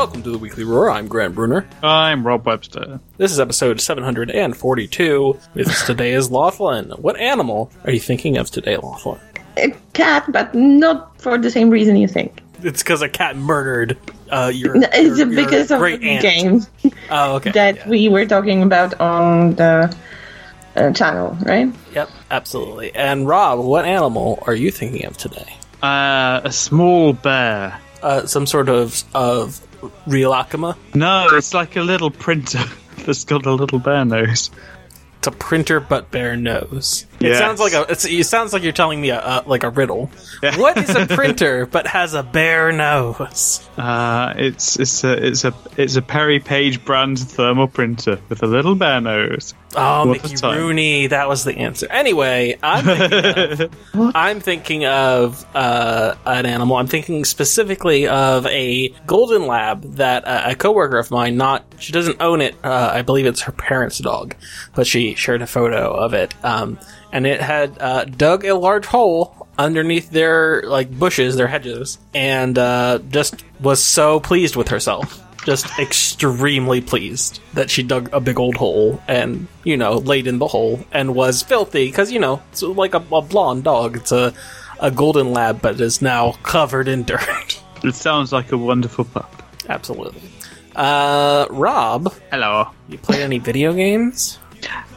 Welcome to the Weekly Roar. I'm Grant Brunner. I'm Rob Webster. This is episode 742. With us today is Loethlin. What animal are you thinking of today, Loethlin? A cat, but not for the same reason you think. It's because a cat murdered uh, your. No, It's your- your because of great the aunt. game Oh, okay. that yeah. we were talking about on the uh, channel, right? Yep, absolutely. And Rob, what animal are you thinking of today? Uh, a small bear. Uh, some sort of of Rilakkuma. No, it's like a little printer that's got a little bear nose. It's a printer, but bare nose. It Yes. sounds like a. It's, it sounds like you're telling me a, like a riddle. Yeah. What is a printer but has a bare nose? Uh, it's it's a it's a it's a PeriPage brand thermal printer with a little bear nose. Oh, What Mickey. Rooney. That was the answer. Anyway, I'm thinking of, I'm thinking of uh, an animal. I'm thinking specifically of a golden lab that uh, a coworker of mine. Not she doesn't own it. Uh, I believe it's her parents' dog, but she shared a photo of it. Um, and it had uh, dug a large hole underneath their like bushes, their hedges, and uh, just was so pleased with herself. Just extremely pleased that she dug a big old hole and, you know, laid in the hole and was filthy because, you know, it's like a, a blonde dog. It's a, a golden lab, but is now covered in dirt. It sounds like a wonderful pup. Absolutely. Uh, Rob, Hello. you play any video games?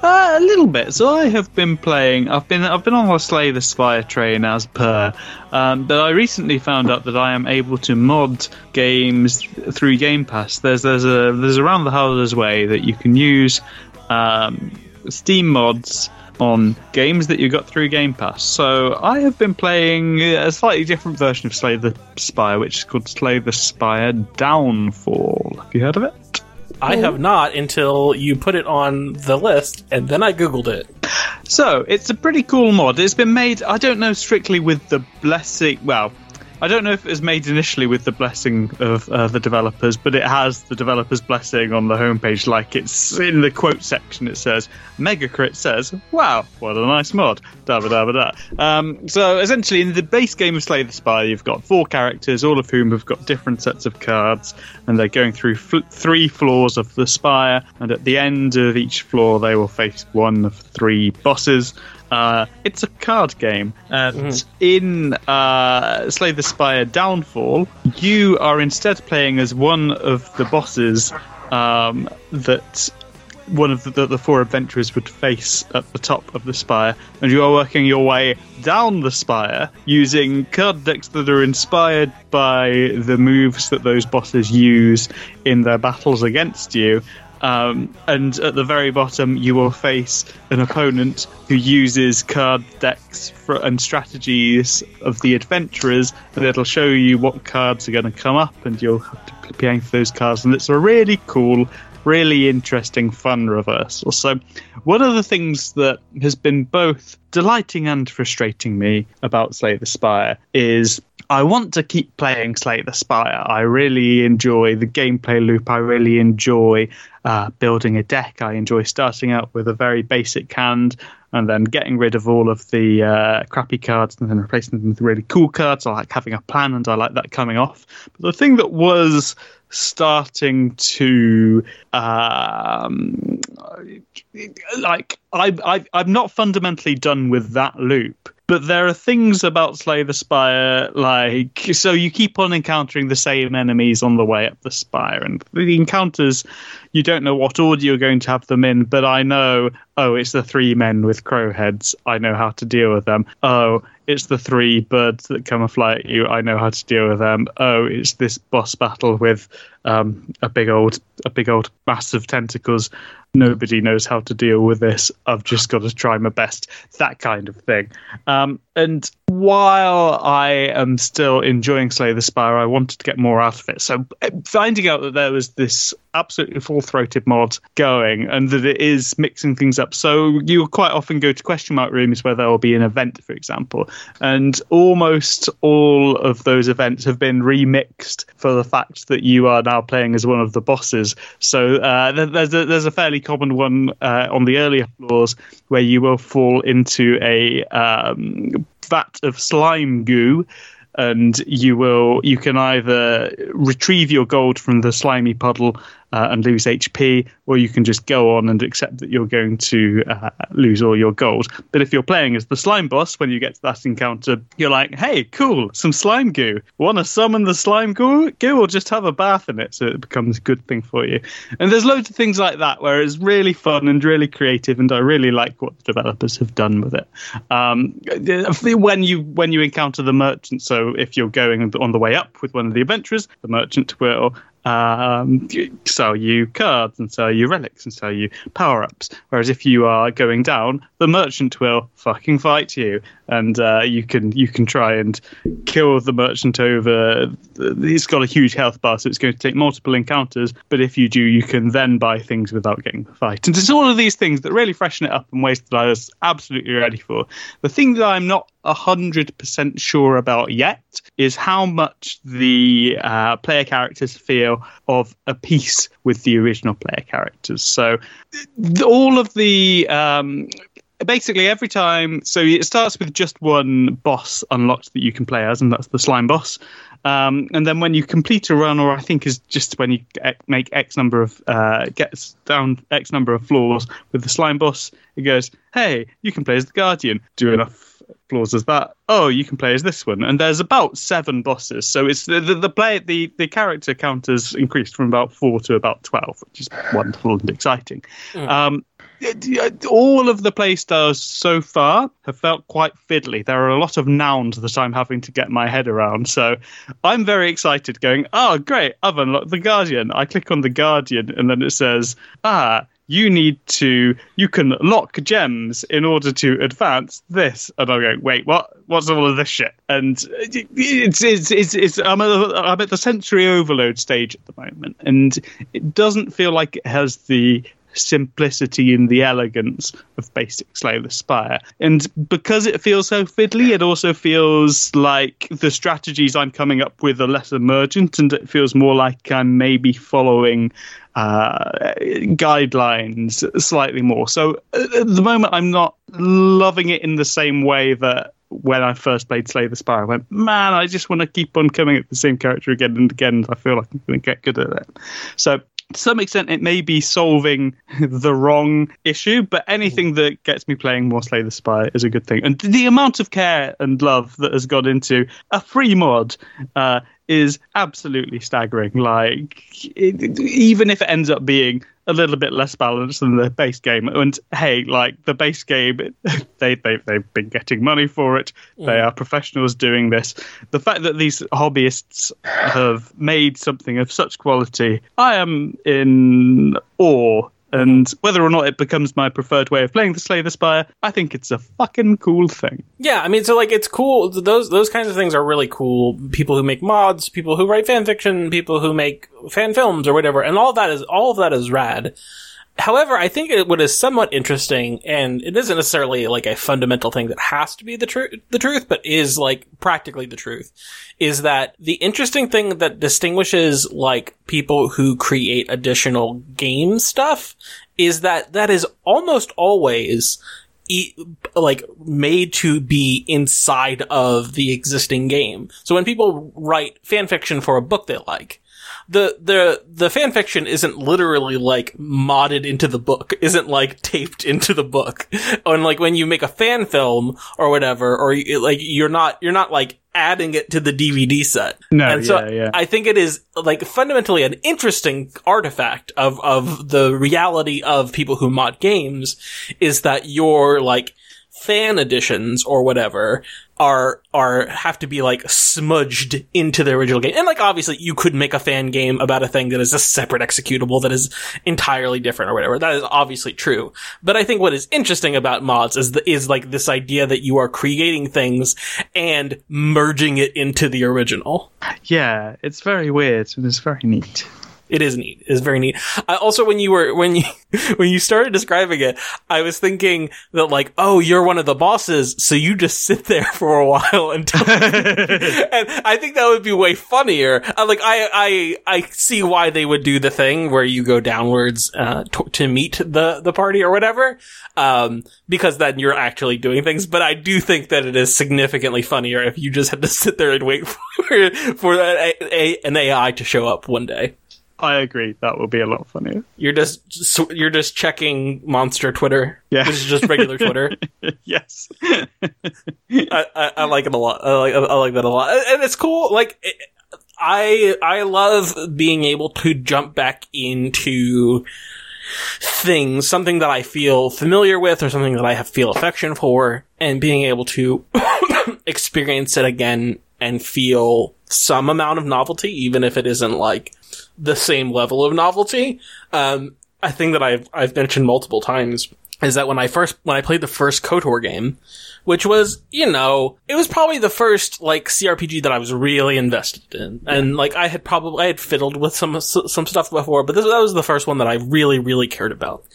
Uh, a little bit. So I have been playing. I've been I've been on the Slay the Spire train as per, um, but I recently found out that I am able to mod games through Game Pass. There's there's a there's around the houses way that you can use um, Steam mods on games that you got through Game Pass. So I have been playing a slightly different version of Slay the Spire, which is called Slay the Spire Downfall. Have you heard of it? I have oh. not until you put it on the list, and then I googled it. So it's a pretty cool mod. It's been made. I don't know strictly with the blessing. Well, I don't know if it was made initially with the blessing of uh, the developers, but it has the developers' blessing on the homepage. Like it's in the quote section. It says Megacrit says, "Wow, what a nice mod." Da da da da. Um, so essentially, in the base game of Slay the Spire, you've got four characters, all of whom have got different sets of cards, and they're going through fl- three floors of the spire. And at the end of each floor, they will face one of three bosses. Uh, it's a card game, and in uh, Slay the Spire Downfall, you are instead playing as one of the bosses um, that one of the, the, the four adventurers would face at the top of the spire, and you are working your way down the spire using card decks that are inspired by the moves that those bosses use in their battles against you. Um, and at the very bottom, you will face an opponent who uses card decks for, and strategies of the adventurers, and it'll show you what cards are going to come up, and you'll have to be paying for those cards. And it's a really cool, really interesting, fun reversal. So, one of the things that has been both delighting and frustrating me about Slay the Spire is I want to keep playing Slay the Spire. I really enjoy the gameplay loop. I really enjoy uh, building a deck. I enjoy starting out with a very basic hand and then getting rid of all of the uh, crappy cards and then replacing them with really cool cards. I like having a plan and I like that coming off. But the thing that was starting to um, like I, I I'm not fundamentally done with that loop. But there are things about Slay the Spire, like so you keep on encountering the same enemies on the way up the spire, and the encounters you don't know what order you're going to have them in. But I know, oh, it's the three men with crow heads. I know how to deal with them. Oh, it's the three birds that come and fly at you. I know how to deal with them. Oh, it's this boss battle with um, a big old, a big old mass of tentacles. Nobody knows how to deal with this. I've just got to try my best. That kind of thing. Um, and while I am still enjoying Slay the Spire, I wanted to get more out of it. So uh, finding out that there was this absolutely full-throated mod going and that it is mixing things up. So you quite often go to question mark rooms where there will be an event, for example, and almost all of those events have been remixed for the fact that you are now playing as one of the bosses. So uh, there's a, there's a fairly common one uh, on the earlier floors where you will fall into a um, vat of slime goo and you will you can either retrieve your gold from the slimy puddle uh, and lose HP, or you can just go on and accept that you're going to uh, lose all your gold. But if you're playing as the slime boss, when you get to that encounter, you're like, hey, cool, some slime goo. Want to summon the slime goo, goo or just have a bath in it so it becomes a good thing for you? And there's loads of things like that where it's really fun and really creative, and I really like what the developers have done with it. Um, when you when you encounter the merchant, so if you're going on the way up with one of the adventurers, the merchant will um, sell you cards and sell you relics and sell you power ups. Whereas if you are going down, the merchant will fucking fight you, and uh, you can you can try and kill the merchant over. He's got a huge health bar, so it's going to take multiple encounters. But if you do, you can then buy things without getting the fight. And it's all of these things that really freshen it up in ways that I was absolutely ready for. The thing that I'm not 100% sure about yet is how much the uh, player characters feel of a piece with the original player characters. So, all of the um, basically every time so it starts with just one boss unlocked that you can play as and that's the slime boss um, and then when you complete a run or i think is just when you make x number of uh, gets down x number of floors with the slime boss it goes hey you can play as the guardian do enough floors as that oh you can play as this one and there's about seven bosses so it's the the, the play the, the character count has increased from about four to about 12 which is wonderful and exciting mm. um, all of the playstyles so far have felt quite fiddly. There are a lot of nouns that I'm having to get my head around. So I'm very excited going, oh, great, I've unlocked the Guardian. I click on the Guardian and then it says, ah, you need to, you can lock gems in order to advance this. And i go wait, what? What's all of this shit? And it's, it's, it's, it's I'm, a, I'm at the sensory overload stage at the moment. And it doesn't feel like it has the simplicity and the elegance of basic Slay the Spire. And because it feels so fiddly, it also feels like the strategies I'm coming up with are less emergent and it feels more like I'm maybe following uh, guidelines slightly more. So at the moment, I'm not loving it in the same way that when I first played Slay the Spire, I went, man, I just want to keep on coming at the same character again and again. I feel like I'm going to get good at it. So to some extent it may be solving the wrong issue, but anything that gets me playing more Slay the Spire is a good thing. And the amount of care and love that has gone into a free mod uh, is absolutely staggering. Like, it, even if it ends up being a little bit less balanced than the base game. And hey, like the base game, they, they, they've been getting money for it. Mm. They are professionals doing this. The fact that these hobbyists have made something of such quality, I am in awe and whether or not it becomes my preferred way of playing the Slay the Spire, I think it's a fucking cool thing. Yeah, I mean, so like it's cool. Those those kinds of things are really cool. People who make mods, people who write fan fiction, people who make fan films or whatever, and all that is all of that is rad. However, I think what is somewhat interesting, and it isn't necessarily like a fundamental thing that has to be the truth, the truth, but is like practically the truth, is that the interesting thing that distinguishes like people who create additional game stuff is that that is almost always e- like made to be inside of the existing game. So when people write fan fiction for a book they like, the the the fan fiction isn't literally like modded into the book, isn't like taped into the book. And like when you make a fan film or whatever, or like you're not you're not like adding it to the DVD set. No, and so yeah, yeah. I think it is like fundamentally an interesting artifact of of the reality of people who mod games is that you're like fan editions or whatever are are have to be like smudged into the original game. And like obviously you could make a fan game about a thing that is a separate executable that is entirely different or whatever. That is obviously true. But I think what is interesting about mods is the, is like this idea that you are creating things and merging it into the original. Yeah, it's very weird and it's very neat. It is neat. It's very neat. I, also, when you were when you when you started describing it, I was thinking that like, oh, you're one of the bosses, so you just sit there for a while until. and I think that would be way funnier. Uh, like, I I I see why they would do the thing where you go downwards uh, to, to meet the the party or whatever, um, because then you're actually doing things. But I do think that it is significantly funnier if you just had to sit there and wait for for a, a, an AI to show up one day. I agree. That would be a lot funnier. You're just you're just checking monster Twitter. Yeah. This is just regular Twitter. yes. I, I, I like it a lot. I like I like that a lot, and it's cool. Like it, I I love being able to jump back into things, something that I feel familiar with, or something that I have feel affection for, and being able to experience it again and feel some amount of novelty, even if it isn't like the same level of novelty. Um, a thing that I've I've mentioned multiple times is that when I first when I played the first KOTOR game, which was, you know, it was probably the first like CRPG that I was really invested in. And like I had probably I had fiddled with some some stuff before, but this that was the first one that I really really cared about.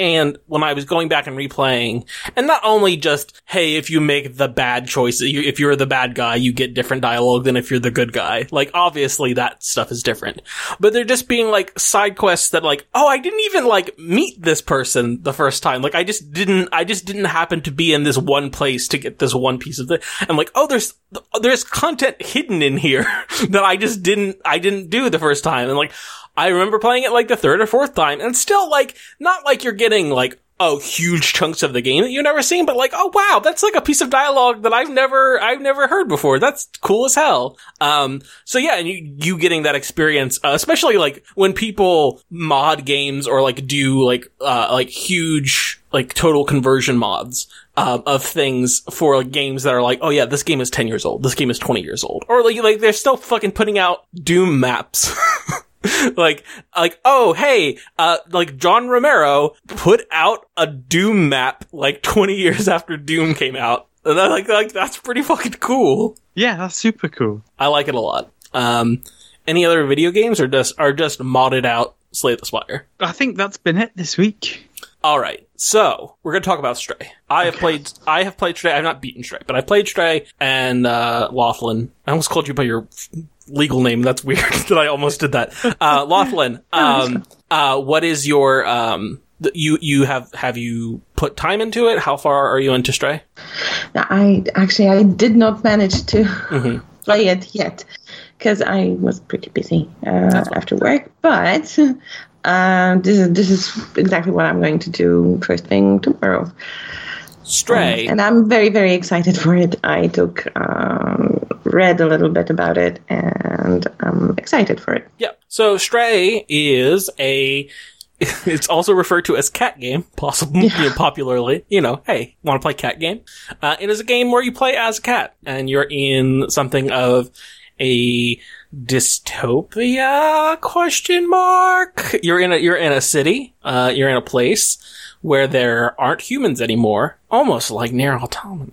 And when I was going back and replaying, and not only just hey, if you make the bad choice, you, if you're the bad guy, you get different dialogue than if you're the good guy. Like obviously that stuff is different. But they're just being like side quests that like, oh, I didn't even like meet this person the first time. Like I just didn't I just didn't happen to be in this one place to get this one piece of the I'm like, oh, there's there's content hidden in here that I just didn't I didn't do the first time, and like I remember playing it like the third or fourth time, and still like not like you're getting like oh huge chunks of the game that you've never seen, but like oh wow, that's like a piece of dialogue that I've never I've never heard before. That's cool as hell. Um, so yeah, and you you getting that experience, uh, especially like when people mod games or like do like uh like huge like total conversion mods um, of things for like, games that are like, oh yeah, this game is 10 years old. This game is 20 years old. Or like, like they're still fucking putting out Doom maps. like, like, oh, hey, uh, like John Romero put out a Doom map like 20 years after Doom came out. And I like, like, that's pretty fucking cool. Yeah, that's super cool. I like it a lot. Um, any other video games or just, are just modded out Slay the Spire? I think that's been it this week. All right. So we're gonna talk about Stray. I have played. I have played Stray. I've not beaten Stray, but I played Stray and uh, Loethlin. I almost called you by your legal name. That's weird that I almost did that. Uh, Loethlin. Um, uh, what is your um? You you have have you put time into it? How far are you into Stray? I actually I did not manage to Mm-hmm. play it yet because I was pretty busy uh, after work. But uh, this is this is exactly what I'm going to do first thing tomorrow. Stray. And I'm very, very excited for it. I took, um, read a little bit about it, and I'm excited for it. Yeah. So Stray is a. It's also referred to as cat game, possibly you know, popularly. You know, hey, want to play cat game? Uh, it is a game where you play as a cat, and you're in something of a dystopia? Question mark. You're in a you're in a city. Uh, you're in a place where there aren't humans anymore, almost like NieR Automata.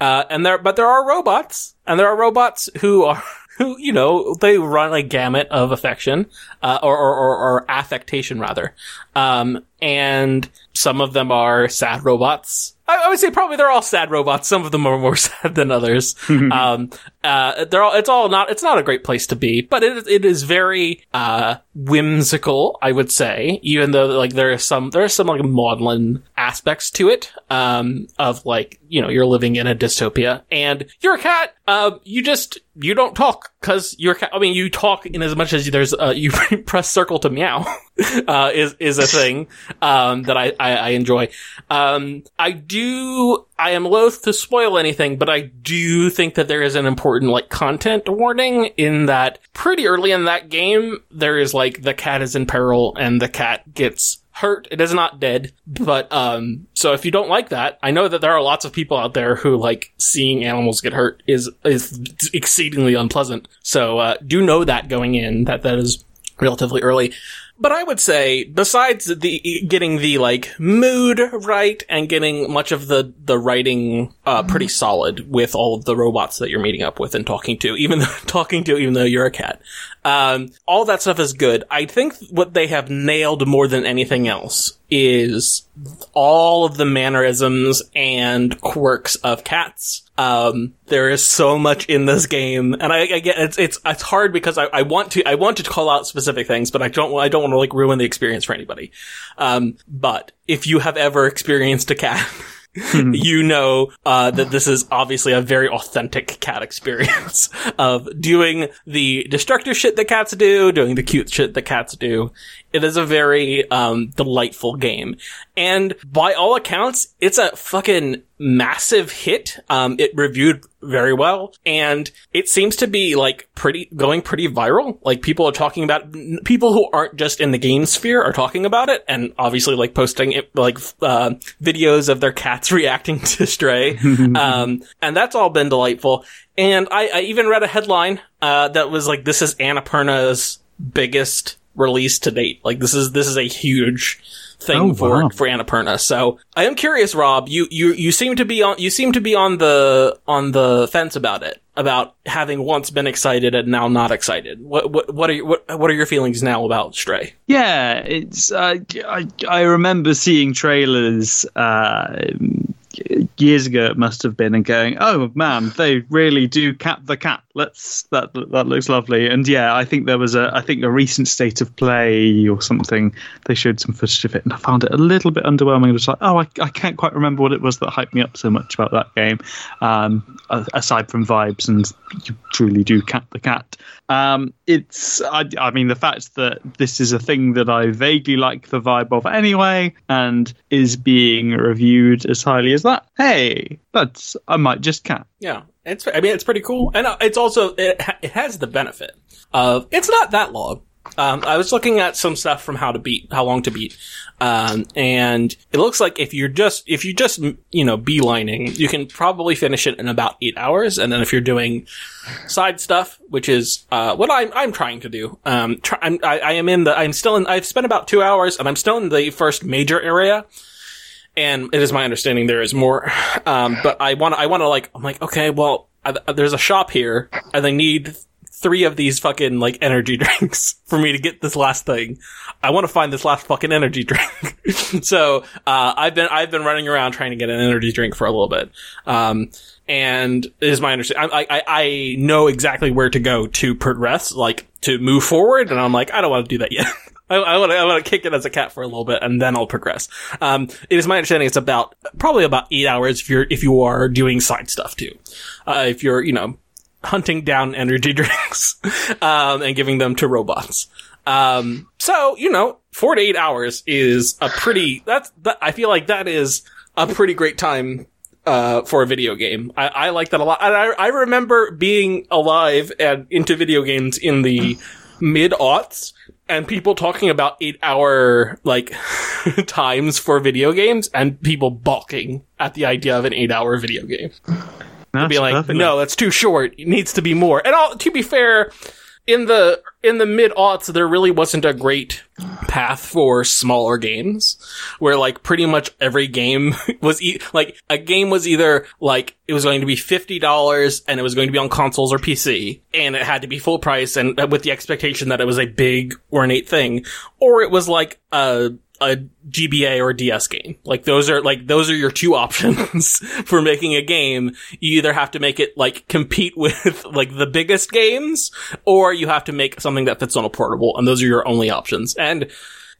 Uh, and there, but there are robots, and there are robots who are, who, you know, they run a gamut of affection, uh, or, or, or, or affectation rather. Um, and some of them are sad robots. I, I would say probably they're all sad robots. Some of them are more sad than others. um, uh, they're all, it's all not, it's not a great place to be, but it, it is very, uh, whimsical, I would say, even though like there is some, there are some like maudlin aspects to it, um, of like, you know, you're living in a dystopia and you're a cat, uh, you just, you don't talk because you're. I mean, you talk in as much as there's, uh, you press circle to meow, uh, is, is a thing, um, that I, I, I enjoy. Um, I do, I am loath to spoil anything, but I do think that there is an important like content warning in that pretty early in that game, there is like the cat is in peril and the cat gets hurt. It is not dead, but um, so if you don't like that, I know that there are lots of people out there who like seeing animals get hurt is is exceedingly unpleasant. So uh, do know that going in that that is relatively early. But I would say, besides the getting the like mood right and getting much of the the writing uh, pretty solid with all of the robots that you're meeting up with and talking to, even though talking to, even though you're a cat, um, all that stuff is good. I think what they have nailed more than anything else is all of the mannerisms and quirks of cats. Um, there is so much in this game, and I, I get it's it's it's hard because I, I want to I want to call out specific things, but I don't I don't want to like ruin the experience for anybody. Um, but if you have ever experienced a cat. you know uh, that this is obviously a very authentic cat experience of doing the destructive shit that cats do, doing the cute shit that cats do. It is a very um, delightful game, and by all accounts, it's a fucking massive hit. Um, it reviewed very well, and it seems to be like pretty going pretty viral. Like people are talking about people who aren't just in the game sphere are talking about it, and obviously like posting it, like uh, videos of their cats reacting to Stray, um, and that's all been delightful. And I, I even read a headline uh, that was like, "This is Annapurna's biggest." Release to date. Like this is this is a huge thing Oh, for wow. for Annapurna. So I am curious, Rob. You you you seem to be on you seem to be on the on the fence about it, about having once been excited and now not excited. What what what are your, what what are your feelings now about Stray? Yeah, it's. Uh, I I remember seeing trailers uh, years ago. It must have been, and going, "Oh man, they really do cap the cat." Let's that that looks lovely. And yeah, I think there was a I think a recent state of play or something. They showed some footage of it, and I found it a little bit underwhelming. It was like, oh, I, I can't quite remember what it was that hyped me up so much about that game. Um, aside from vibes, and you truly do cap the cat. Um, it's I, I mean the fact that this is a thing that I vaguely like the vibe of anyway, and is being reviewed as highly as that. Hey, that's I might just cap. Yeah, it's I mean it's pretty cool, and uh, it's also it it has the benefit of it's not that long. Um, I was looking at some stuff from how to beat, how long to beat, um, and it looks like if you're just if you just you know beelining, you can probably finish it in about eight hours, and then if you're doing side stuff, which is uh, what I'm I'm trying to do, um, try, I'm, I, I am in the I'm still in I've spent about two hours, and I'm still in the first major area and it is my understanding there is more. Um, but I want to, I want to like, I'm like, okay, well, I, there's a shop here, and I need three of these fucking like energy drinks for me to get this last thing. I want to find this last fucking energy drink. so uh, I've been I've been running around trying to get an energy drink for a little bit. Um, and is my understanding. I, I I know exactly where to go to progress, like to move forward, and I'm like, I don't want to do that yet. I, want to I want to kick it as a cat for a little bit, and then I'll progress. Um, it is my understanding it's about probably about eight hours if you're if you are doing side stuff too. Uh, if you're you know hunting down energy drinks um, and giving them to robots. Um, so you know, four to eight hours is a pretty. That's that. I feel like that is a pretty great time uh, for a video game. I, I like that a lot. And I, I remember being alive and into video games in the mid aughts and people talking about eight hour like times for video games and people balking at the idea of an eight hour video game That's be like, perfect. no, that's too short. It needs to be more. And all, to be fair, in the in the mid aughts, there really wasn't a great path for smaller games, where like pretty much every game was e- like a game was either like it was going to be fifty dollars and it was going to be on consoles or PC, and it had to be full price and uh, with the expectation that it was a big ornate thing, or it was like a a GBA or DS game. Like those are like those are your two options for making a game. You either have to make it like compete with like the biggest games or you have to make something that fits on a portable and those are your only options. And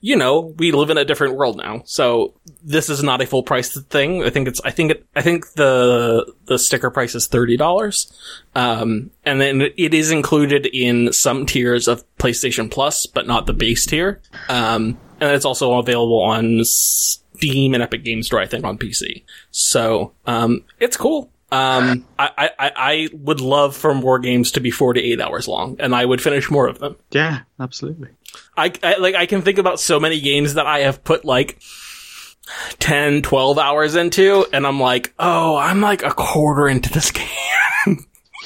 you know, we live in a different world now. So this is not a full price thing. I think it's, I think it, I think the, the sticker price is $30. Um, and then it is included in some tiers of PlayStation Plus, but not the base tier. Um, and it's also available on Steam and Epic Games Store, I think, on PC. So, um, it's cool. Um, I, I, I- would love for more games to be four to eight hours long, and I would finish more of them. Yeah, absolutely. I, I like I can think about so many games that I have put like 10, 12 hours into, and I'm like, oh, I'm like a quarter into this game.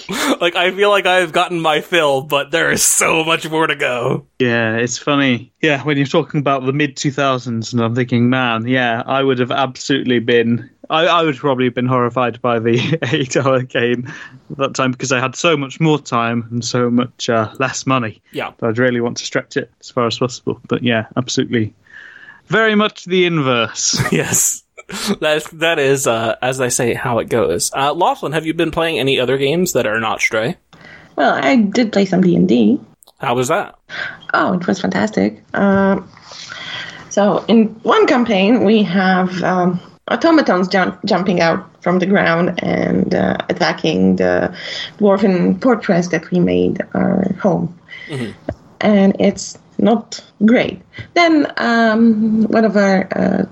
like I feel like I've gotten my fill, but there is so much more to go. Yeah, it's funny. Yeah, when you're talking about the mid 2000s, and I'm thinking, man, yeah, I would have absolutely been. I, I would probably have been horrified by the eight-hour game at that time because I had so much more time and so much uh, less money. Yeah. But I'd really want to stretch it as far as possible. But yeah, absolutely, very much the inverse. yes. That is, that is uh, as I say, how it goes. Uh, Loethlin, have you been playing any other games that are not Stray? Well, I did play some D and D. How was that? Oh, it was fantastic. Um, so in one campaign, we have um, automatons jump, jumping out from the ground and uh, attacking the dwarven fortress that we made our home. And it's not great. Then um, one of our uh,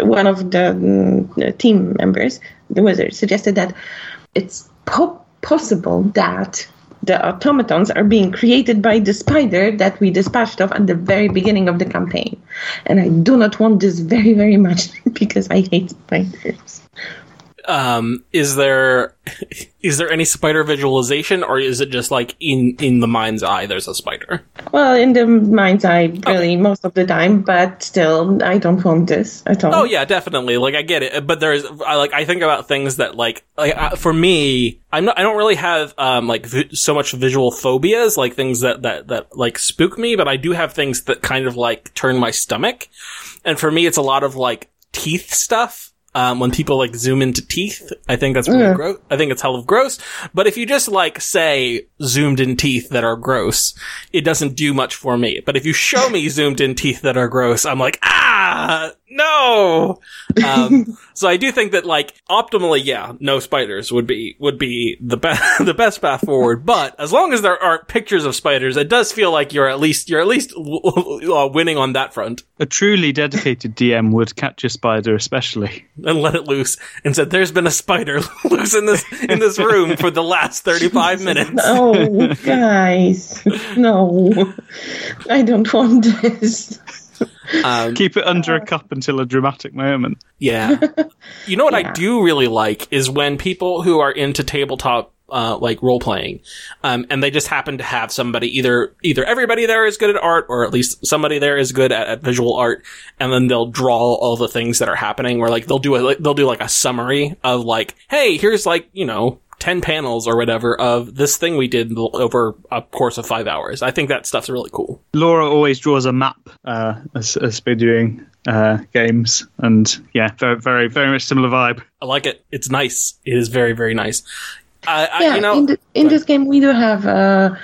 one of the, mm, team members, the wizard, suggested that it's po- possible that the automatons are being created by the spider that we dispatched of at the very beginning of the campaign. And I do not want this very, very much because I hate spiders. Um, is there is there any spider visualization, or is it just like in in the mind's eye? There's a spider. Well, in the mind's eye, really, most of the time, but still, I don't want this at all. Oh yeah, definitely. Like I get it, but there's I like I think about things that like like uh, for me, I'm not I don't really have um like vi- so much visual phobias, like things that that that like spook me, but I do have things that kind of like turn my stomach. And for me, it's a lot of like teeth stuff. Um, when people like zoom into teeth, I think that's really gross. I think it's hell of gross. But if you just like say zoomed in teeth that are gross, it doesn't do much for me. But if you show me zoomed in teeth that are gross, I'm like, ah, no. Um, so I do think that like optimally, yeah, no spiders would be, would be the best, the best path forward. But as long as there aren't pictures of spiders, it does feel like you're at least, you're at least uh, winning on that front A truly dedicated DM would catch a spider, especially. and let it loose and said, there's been a spider loose in this, in this room for the last 35 minutes. Oh, guys, no, I don't want this. Um, Keep it under a cup until a dramatic moment. Yeah. You know what I do really like is when people who are into tabletop uh, like role playing, um, and they just happen to have somebody either either everybody there is good at art, or at least somebody there is good at, at visual art, and then they'll draw all the things that are happening. Where like they'll do a they'll do like a summary of like, hey, here's like you know. 10 panels or whatever of this thing we did over a course of five hours. I think that stuff's really cool. Laura always draws a map uh, as, as we're doing uh, games, and yeah, very, very, very much similar vibe. I like it. It's nice. It is very, very nice. I, I, you know, in, the, in this game, we do have uh,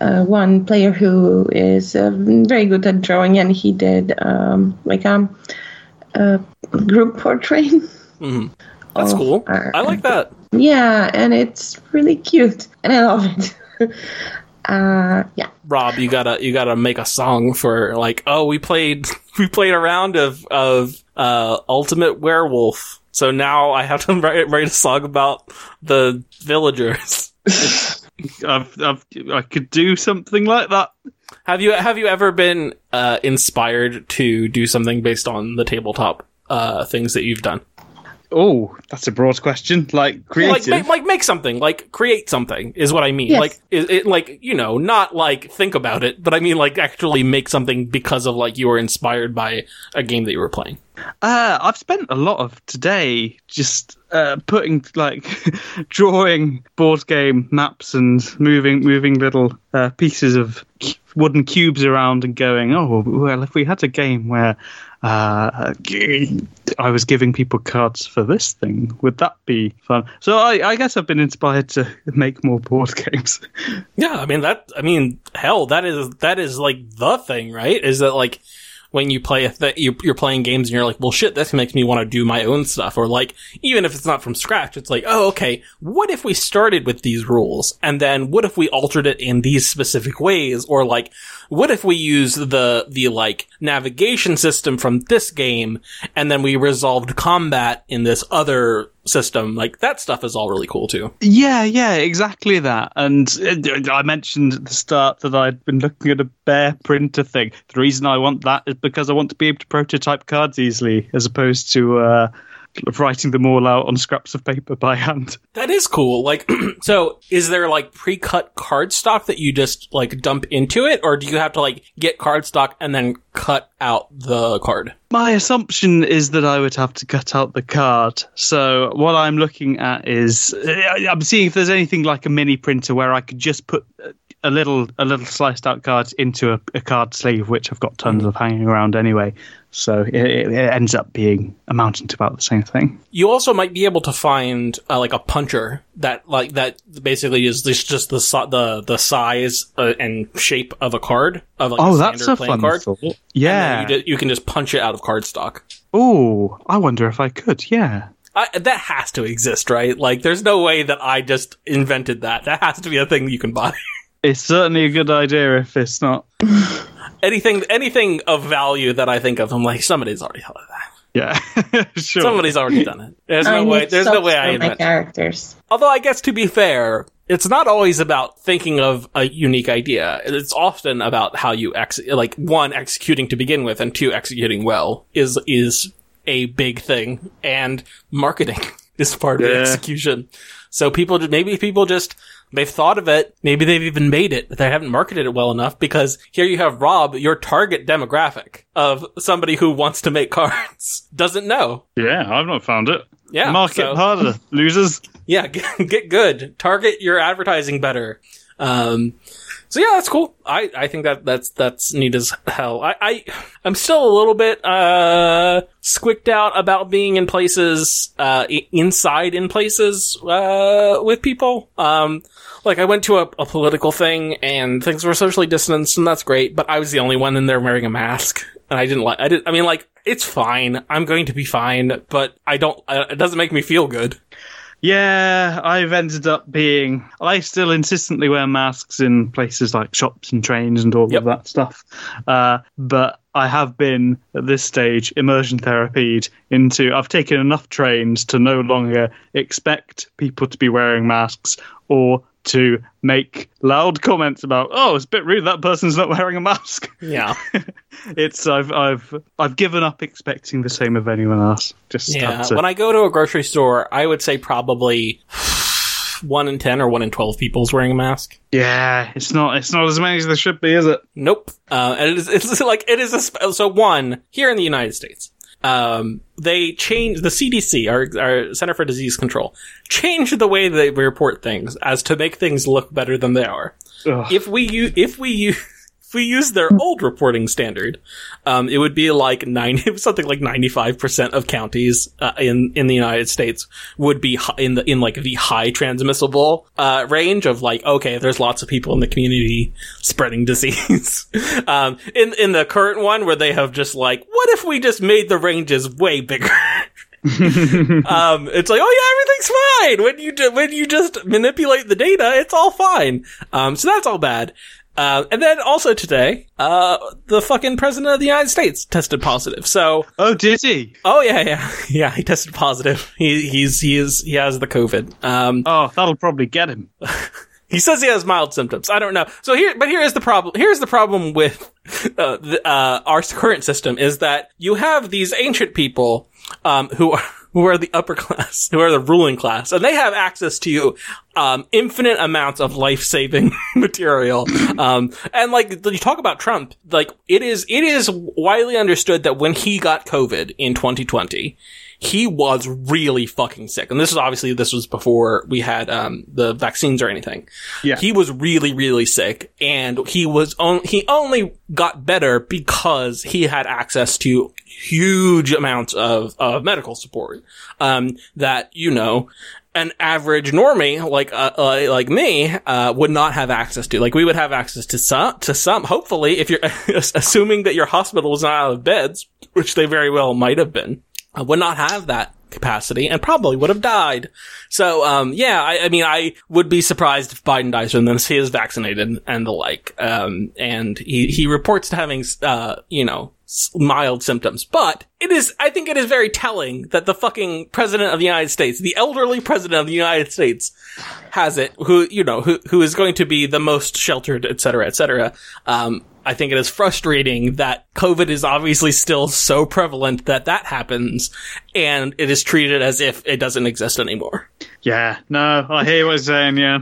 uh, one player who is uh, very good at drawing, and he did um, like um, a group portrait. mhm. that's cool. our- I like that. Yeah, and it's really cute, and I love it. uh, yeah. Rob, you gotta you gotta make a song for like, oh, we played we played a round of of uh, Ultimate Werewolf, so now I have to write, write a song about the villagers. I've, I've, I could do something like that. have you have you ever been uh, inspired to do something based on the tabletop uh, things that you've done? Oh, that's a broad question. Like Like, make, like make something, like create something is what I mean. Yes. Like, it, it, like you know, not like think about it, but I mean like actually make something because of like you were inspired by a game that you were playing. Uh, I've spent a lot of today just uh, putting like drawing board game maps and moving moving little uh, pieces of wooden cubes around and going, oh well, if we had a game where uh, I was giving people cards for this thing, would that be fun? So I, I guess I've been inspired to make more board games. Yeah, I mean that. I mean, hell, that is that is like the thing, right? Is that like when you play th- you, you're playing games and you're like, well, shit, this makes me want to do my own stuff, or like even if it's not from scratch, it's like, oh, okay, what if we started with these rules, and then what if we altered it in these specific ways, or like, what if we use the the like navigation system from this game, and then we resolved combat in this other system? Like that stuff is all really cool too. Yeah, yeah, exactly that. And uh, I mentioned at the start that I'd been looking at a bear printer thing. The reason I want that is because I want to be able to prototype cards easily, as opposed to uh, writing them all out on scraps of paper by hand. That is cool. Like, so is there like pre-cut cardstock that you just like dump into it, or do you have to like get cardstock and then cut out the card? My assumption is that I would have to cut out the card. So what I'm looking at is I'm seeing if there's anything like a mini printer where I could just put a little a little sliced out card into a, a card sleeve, which I've got tons of hanging around anyway. So it, it, ends up being amounting to about the same thing. You also might be able to find uh, like a puncher that like that basically is this just the the the size uh, and shape of a card of like oh, a that's a fun card. thought. Yeah. You, you, can just punch it out of cardstock. Oh, I wonder if I could. Yeah. I, that has to exist, right? Like, there's no way that I just invented that. That has to be a thing you can buy. It's certainly a good idea if it's not. anything, anything of value that I think of, I'm like, somebody's already thought of that. Yeah, sure. Somebody's already done it. There's I no way. There's no way I for my invent. characters. Although I guess to be fair, it's not always about thinking of a unique idea. It's often about how you ex like one executing to begin with, and two executing well is is a big thing, and marketing is part of the execution. So people, maybe people just they've thought of it, maybe they've even made it, but they haven't marketed it well enough because here you have Rob, your target demographic of somebody who wants to make cards, doesn't know. Yeah, I've not found it. Yeah, Market so- harder, losers. yeah, get, get good. Target your advertising better. Um, so yeah, that's cool. I, I think that that's that's neat as hell. I, I I'm still a little bit uh squicked out about being in places uh inside in places uh with people. Um, like I went to a, a political thing and things were socially distanced and that's great, but I was the only one in there wearing a mask and I didn't like. I did. I mean, like it's fine. I'm going to be fine, but I don't. Uh, it doesn't make me feel good. Yeah, I've ended up being. I still insistently wear masks in places like shops and trains and all Yep. of that stuff. Uh, but I have been at this stage immersion therapied into. I've taken enough trains to no longer expect people to be wearing masks or to make loud comments about. Oh, it's a bit rude. That person's not wearing a mask. Yeah. it's I've I've I've given up expecting the same of anyone else. Just Yeah, to- when I go to a grocery store, I would say probably one in ten or one in twelve people is wearing a mask. yeah, it's not it's not as many as there should be, is it? Nope. Uh, and it is, it's like it is a sp- so one here in the United States. Um, they changed the CDC, our, our Center for Disease Control, changed the way they report things as to make things look better than they are. Ugh. If we u- if we use if we use their old reporting standard, um, it would be like ninety something like ninety five percent of counties uh, in in the United States would be in the in like the high transmissible uh, range of like okay, there's lots of people in the community spreading disease. um, in in the current one where they have just like, what if we just made the ranges way bigger? um, it's like, oh yeah, everything's fine. When you when you just manipulate the data, it's all fine. Um, so that's all bad. Uh, and then also today, uh, the fucking president of the United States tested positive. So, Oh, did he? oh yeah, yeah, yeah, he tested positive. He he's he is he has the COVID. Um, Oh, that'll probably get him. he says he has mild symptoms. I don't know. So here, but here is the problem. Here's the problem with uh, the, uh, our current system is that you have these ancient people um, who are who are the upper class, who are the ruling class, and they have access to um, infinite amounts of life saving material. Um, and like you talk about Trump, like it is it is widely understood that when he got COVID in 2020 he was really fucking sick. And this is obviously, this was before we had, um, the vaccines or anything. Yeah. He was really, really sick and he was on, he only got better because he had access to huge amounts of, of medical support. Um, that, you know, an average normie like uh, uh, like me uh, would not have access to. Like we would have access to some to some. Hopefully, if you're assuming that your hospital was not out of beds, which they very well might have been, uh, would not have that capacity and probably would have died. So, um, yeah, I, I mean, I would be surprised if Biden dies from this. He is vaccinated and the like. um, and he he reports to having uh, you know mild symptoms. But it is, I think, it is very telling that the fucking president of the United States, the elderly president of the United States, has it. Who you know who who is going to be the most sheltered, et cetera, et cetera. Um, I think it is frustrating that COVID is obviously still so prevalent that that happens, and it is treated as if it doesn't exist anymore. Yeah, no, I hear what you're saying. Yeah,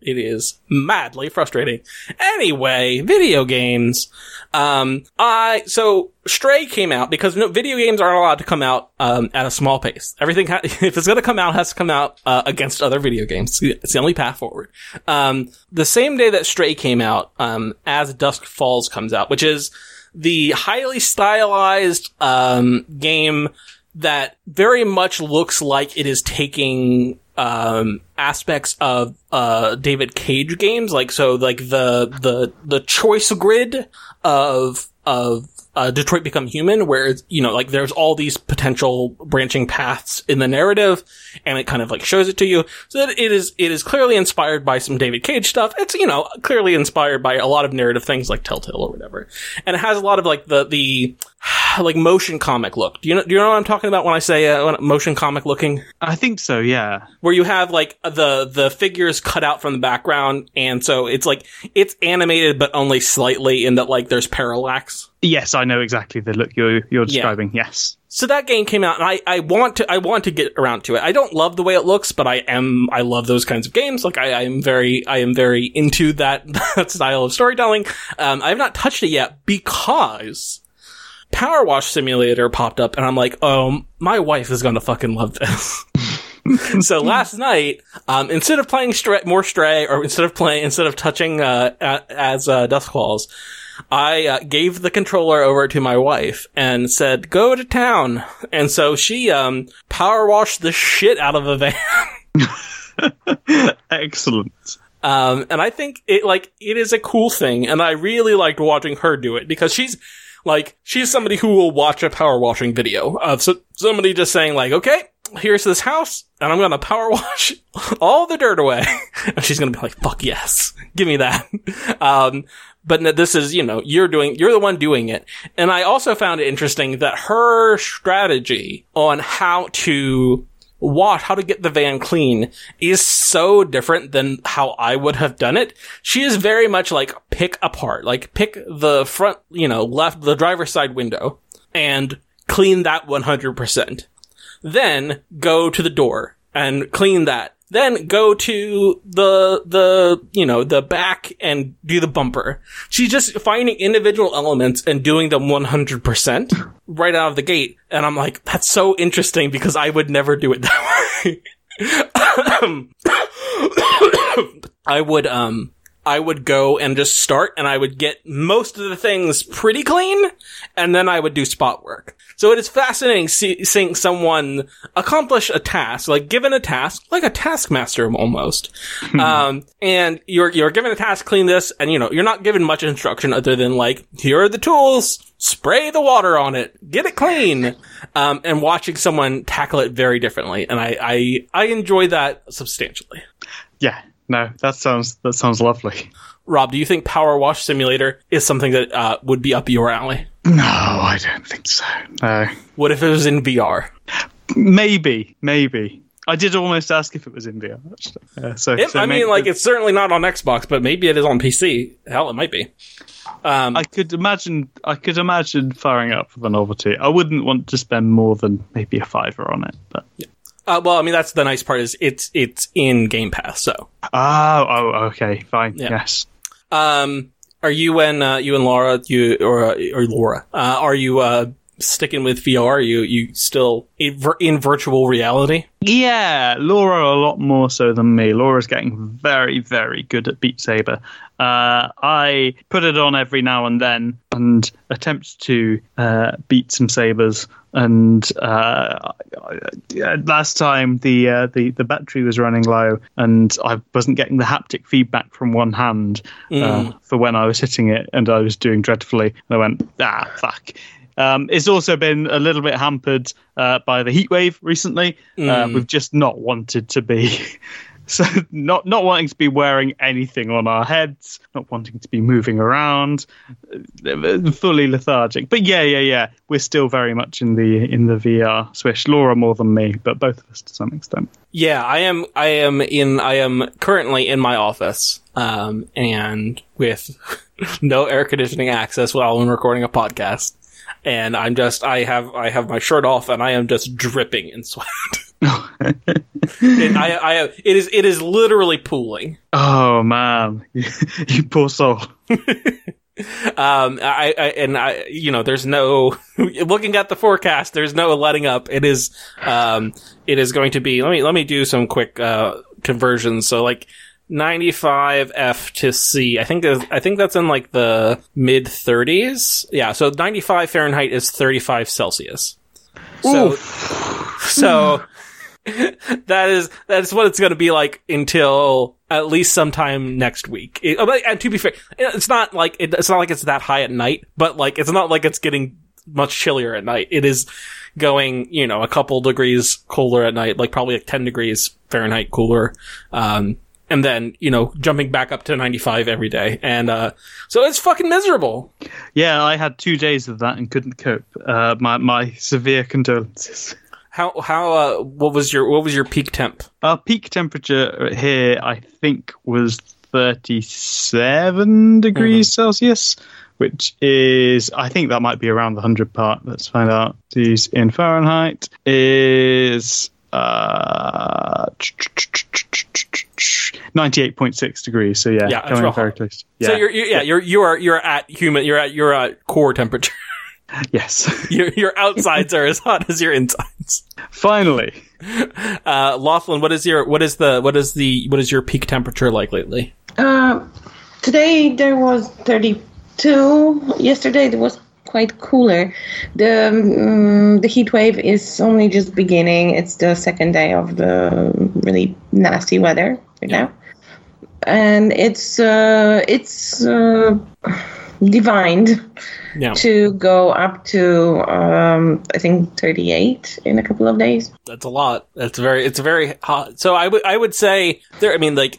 It is madly frustrating. Anyway, video games. Um, I, so Stray came out because video games aren't allowed to come out, um, at a small pace. Everything, ha- if it's gonna come out, has to come out, uh, against other video games. It's the only path forward. Um, the same day that Stray came out, um, As Dusk Falls comes out, which is the highly stylized, um, game that very much looks like it is taking um, aspects of uh, David Cage games, like so, like the the the choice grid of of uh, Detroit Become Human, where you know, like there's all these potential branching paths in the narrative, and it kind of like shows it to you. So that it is it is clearly inspired by some David Cage stuff. It's you know clearly inspired by a lot of narrative things like Telltale or whatever, and it has a lot of like the the like motion comic look. Do you know do you know what I'm talking about when I say uh, motion comic looking? I think so. Yeah, where you have like the the figures cut out from the background, and so it's like it's animated but only slightly, in that like there's parallax. yes, I know exactly the look you're you're describing. Yes, So that game came out, and I, I want to I want to get around to it. I don't love the way it looks, but I am I love those kinds of games. Like I, I am very I am very into that, that style of storytelling. Um, I have not touched it yet because PowerWash Simulator popped up, and I'm like, oh, my wife is gonna fucking love this. so last night, um, instead of playing more Stray, or instead of playing, instead of touching uh, as uh, Dusk Falls, I uh, gave the controller over to my wife and said, "Go to town." And so she um, power washed the shit out of a van. excellent. Um, and I think it like it is a cool thing, and I really liked watching her do it because she's like she's somebody who will watch a power washing video of so- somebody just saying like, okay, here's this house, and I'm gonna power wash all the dirt away, and she's gonna be like, fuck yes, give me that. Um, but this is you know you're doing you're the one doing it, and I also found it interesting that her strategy on how to wash, how to get the van clean is so different than how I would have done it. She is very much like pick apart, like pick the front, you know, left, the driver's side window and clean that 100%. Then go to the door and clean that. Then go to the, the, you know, the back and do the bumper. She's just finding individual elements and doing them 100% right out of the gate. And I'm like, that's so interesting because I would never do it that way. I would, um, I would go and just start and I would get most of the things pretty clean and then I would do spot work. So it is fascinating see, seeing someone accomplish a task, like given a task, like a taskmaster almost. um, and you're, you're given a task, clean this, and you know, you're not given much instruction other than like, here are the tools, spray the water on it, get it clean. Um, and watching someone tackle it very differently. And I, I, I enjoy that substantially. Yeah, no, that sounds that sounds lovely. Rob, do you think PowerWash Simulator is something that uh, would be up your alley? No, I don't think so. No, What if it was in VR? maybe, maybe. I did almost ask if it was in VR. Uh, so, It, so I mean, like it's certainly not on Xbox, but maybe it is on PC. Hell, it might be. Um, I could imagine. I could imagine firing up for the novelty. I wouldn't want to spend more than maybe a fiver on it, but uh, well, I mean, that's the nice part is it's it's in Game Pass. So, oh, oh, okay, fine, Yeah. yes. um, are you and uh, you and Laura, you or uh, or Laura, uh, are you uh, sticking with VR? Are you you still in, in virtual reality? Yeah, Laura a lot more so than me. Laura's getting very, very good at Beat Saber. Uh, I put it on every now and then and attempt to uh, beat some sabers. And uh, last time the, uh, the the battery was running low, and I wasn't getting the haptic feedback from one hand uh, for when I was hitting it, and I was doing dreadfully. And I went, ah, fuck. Um, it's also been a little bit hampered uh, by the heat wave recently. Uh, we've just not wanted to be so not not wanting to be wearing anything on our heads, not wanting to be moving around, uh, fully lethargic. But yeah, yeah, yeah, we're still very much in the in the VR swish. Laura more than me, but both of us to some extent. Yeah, I am. I am in. I am currently in my office, um, and with no air conditioning access while I'm recording a podcast. And I'm just. I have. I have my shirt off, and I am just dripping in sweat. it, I, I, it is. It is literally pooling. Oh man, you poor soul. um, I, I, and I, you know, there's no looking at the forecast. There's no letting up. It is, um, it is going to be. Let me let me do some quick uh, conversions. So like. 95 F to C. I think I think that's in like the mid 30s. Yeah, so 95 Fahrenheit is 35 Celsius. So so that is that's what it's going to be like until at least sometime next week. It, and to be fair, it's not like it, it's not like it's that high at night, but like it's not like it's getting much chillier at night. It is going, you know, a couple degrees cooler at night, like probably like 10 degrees Fahrenheit cooler. Um, and then, you know, jumping back up to 95 every day. And, uh, so it's fucking miserable. Yeah, I had two days of that and couldn't cope. Uh, my, my severe condolences. How how uh what was your what was your peak temp? Our peak temperature here, I think, was thirty-seven degrees mm-hmm. Celsius, which is I think that might be around the hundred part. Let's find out. These in Fahrenheit is uh. 98.6 degrees so yeah, yeah coming very close yeah. so you're, you're yeah you're you are you're at human you're at your core temperature Yes. your your outsides are as hot as your insides. Finally. Uh, Loethlin, what is your what is the what is the what is your peak temperature like lately? Uh, today there was 32. Yesterday it was quite cooler. The um, the heat wave is only just beginning. It's the second day of the really nasty weather right yeah. now, and it's uh, it's uh, divined yeah. to go up to um, I think 38 in a couple of days. That's a lot. That's very it's very hot. So I would I would say there. I mean, like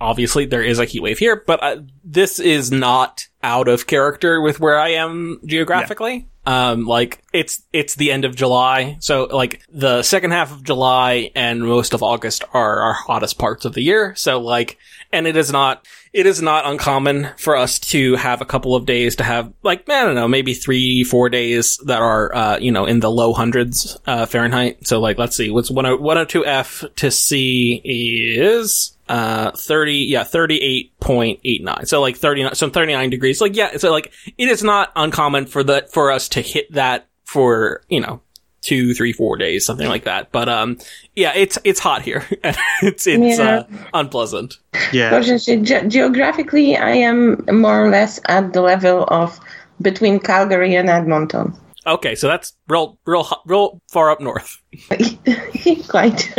obviously there is a heat wave here, but uh, this is not out of character with where I am geographically. Um, like it's it's the end of July, so like the second half of July and most of August are our hottest parts of the year. So like, and it is not it is not uncommon for us to have a couple of days to have like I don't know maybe three four days that are uh, you know in the low hundreds uh, Fahrenheit. So like let's see what's one hundred two F to C is uh 30 yeah 38.89 so like 39 so 39 degrees like yeah so like it is not uncommon for the for us to hit that for you know two three four days something like that but um yeah it's it's hot here it's it's yeah. uh, unpleasant yeah ge- geographically i am more or less at the level of between calgary and edmonton okay so that's real real real far up north quite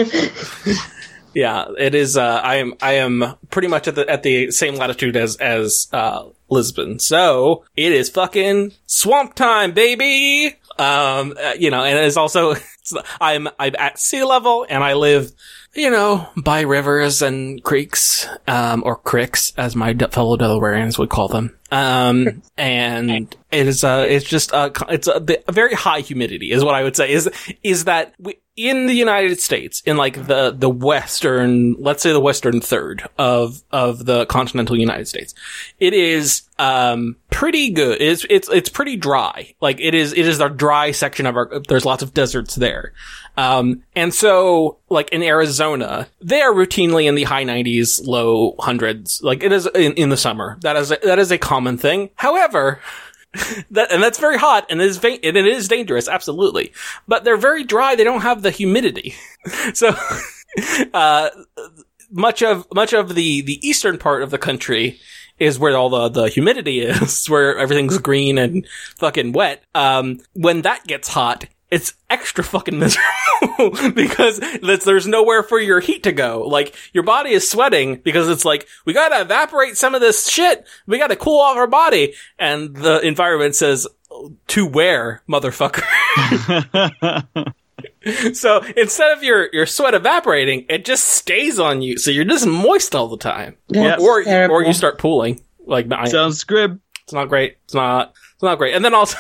yeah, it is. Uh, I am. I am pretty much at the at the same latitude as as uh, Lisbon. So it is fucking swamp time, baby. Um, uh, you know, and it's also I'm I'm at sea level, and I live, you know, by rivers and creeks, um, or cricks, as my fellow Delawareans would call them. Um, and it is, uh, it's just, uh, it's a, a, very high humidity is what I would say is, is that we, in the United States, in like the, the western, let's say the western third of, of the continental United States, it is, um, pretty good. It's, it's, it's pretty dry. Like it is, it is our dry section of our, there's lots of deserts there. Um, and so, like in Arizona, they are routinely in the high 90s, low hundreds. Like it is in, in the summer. That is a, that is a common thing. However, that, and that's very hot and it is va- and it is dangerous, absolutely. But they're very dry. They don't have the humidity. so, uh, much of, much of the, the eastern part of the country is where all the, the humidity is, where everything's green and fucking wet. Um, when that gets hot, it's extra fucking miserable because there's nowhere for your heat to go. Like your body is sweating because it's like we gotta evaporate some of this shit. We gotta cool off our body, and the environment says to where, motherfucker. so instead of your, your sweat evaporating, it just stays on you. So you're just moist all the time. That's Or, terrible. or you start pooling. Like, I, Sounds grim. it's not great. It's not. Not great. And then also,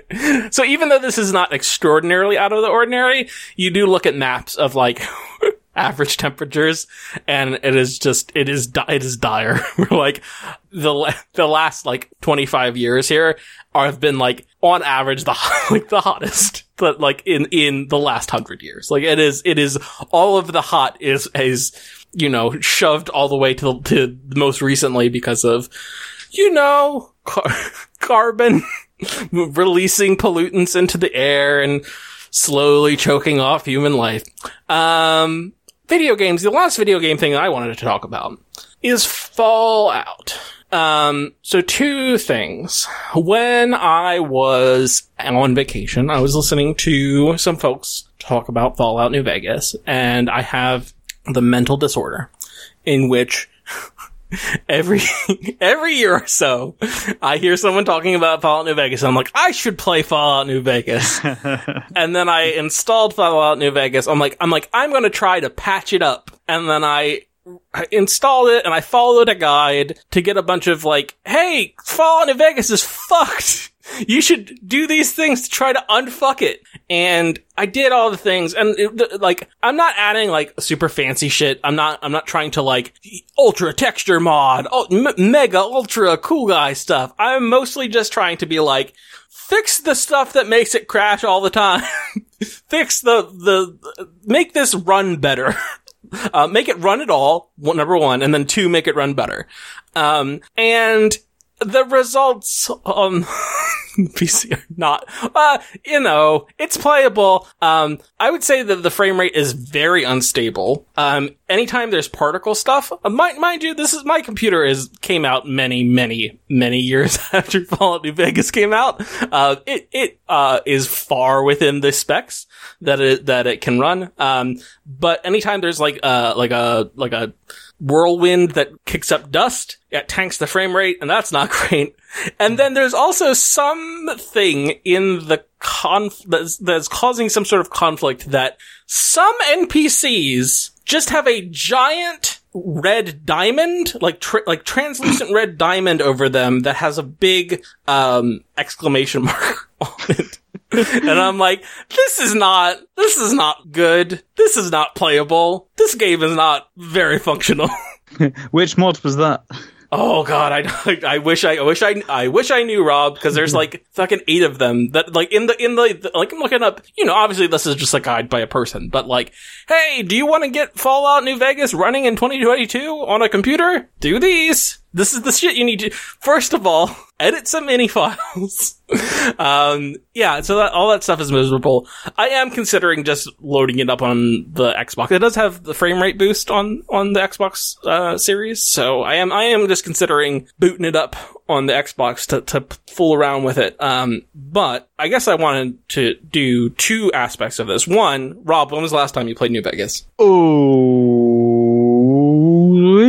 so even though this is not extraordinarily out of the ordinary, you do look at maps of like average temperatures, and it is just it is it is dire. We're like the the last like twenty five years here have been like on average the like the hottest, but like in in the last hundred years. Like it is it is all of the hot is is you know shoved all the way to to most recently because of you know, car- carbon releasing pollutants into the air and slowly choking off human life. Um, video games. The last video game thing I wanted to talk about is Fallout. Um, so two things. When I was on vacation, I was listening to some folks talk about Fallout New Vegas, and I have the mental disorder in which every every year or so, I hear someone talking about Fallout New Vegas. And I'm like, I should play Fallout New Vegas. and then I installed Fallout New Vegas. I'm like, I'm like, I'm going to try to patch it up. And then I I installed it and I followed a guide to get a bunch of like, hey, Fallout New Vegas is fucked. You should do these things to try to unfuck it. And I did all the things and it, like, I'm not adding like super fancy shit. I'm not, I'm not trying to like ultra texture mod, oh, m- mega ultra cool guy stuff. I'm mostly just trying to be like, fix the stuff that makes it crash all the time. fix the, the, make this run better. Uh, make it run at all, number one, and then two, make it run better. Um, and the results on PC are not, uh, you know, it's playable. Um, I would say that the frame rate is very unstable. Um, anytime there's particle stuff, uh, mind, mind you, this is, my computer is, came out many, many, many years after Fallout New Vegas came out. Uh, it, it, uh, is far within the specs that it, that it can run. Um, but anytime there's like, uh, like a, like a, whirlwind that kicks up dust. It tanks the frame rate, and that's not great. And then there's also something in the conf that's, that's causing some sort of conflict that some NPCs just have a giant red diamond, like tr- like translucent red diamond over them that has a big um exclamation mark on it. and I'm like, this is not, this is not good. This is not playable. This game is not very functional. Which mod was that? Oh god, I, I wish I, I wish I, I wish I knew Rob because there's like fucking eight of them that like in the in the, the like I'm looking up. You know, obviously this is just a guide by a person, but like, hey, do you want to get Fallout New Vegas running in 2022 on a computer? Do these. This is the shit you need to. First of all, edit some INI files. um, yeah, so that all that stuff is miserable. I am considering just loading it up on the Xbox. It does have the frame rate boost on on the Xbox uh, series, so I am I am just considering booting it up on the Xbox to to fool around with it. Um, but I guess I wanted to do two aspects of this. One, Rob, when was the last time you played New Vegas? Oh,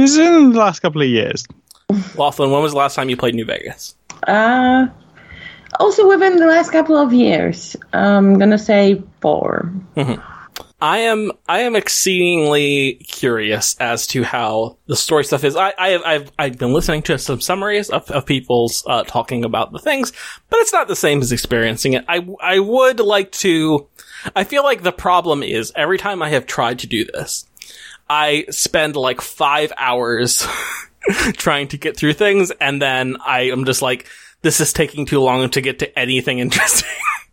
it's in the last couple of years. Loethlin, when was the last time you played New Vegas? Uh, also within the last couple of years. I'm gonna say four. I am I am exceedingly curious as to how the story stuff is. I, I have I've I've been listening to some summaries of, of people's uh, talking about the things, but it's not the same as experiencing it. I I would like to. I feel like the problem is every time I have tried to do this, I spend like five hours trying to get through things, and then I am just like, this is taking too long to get to anything interesting.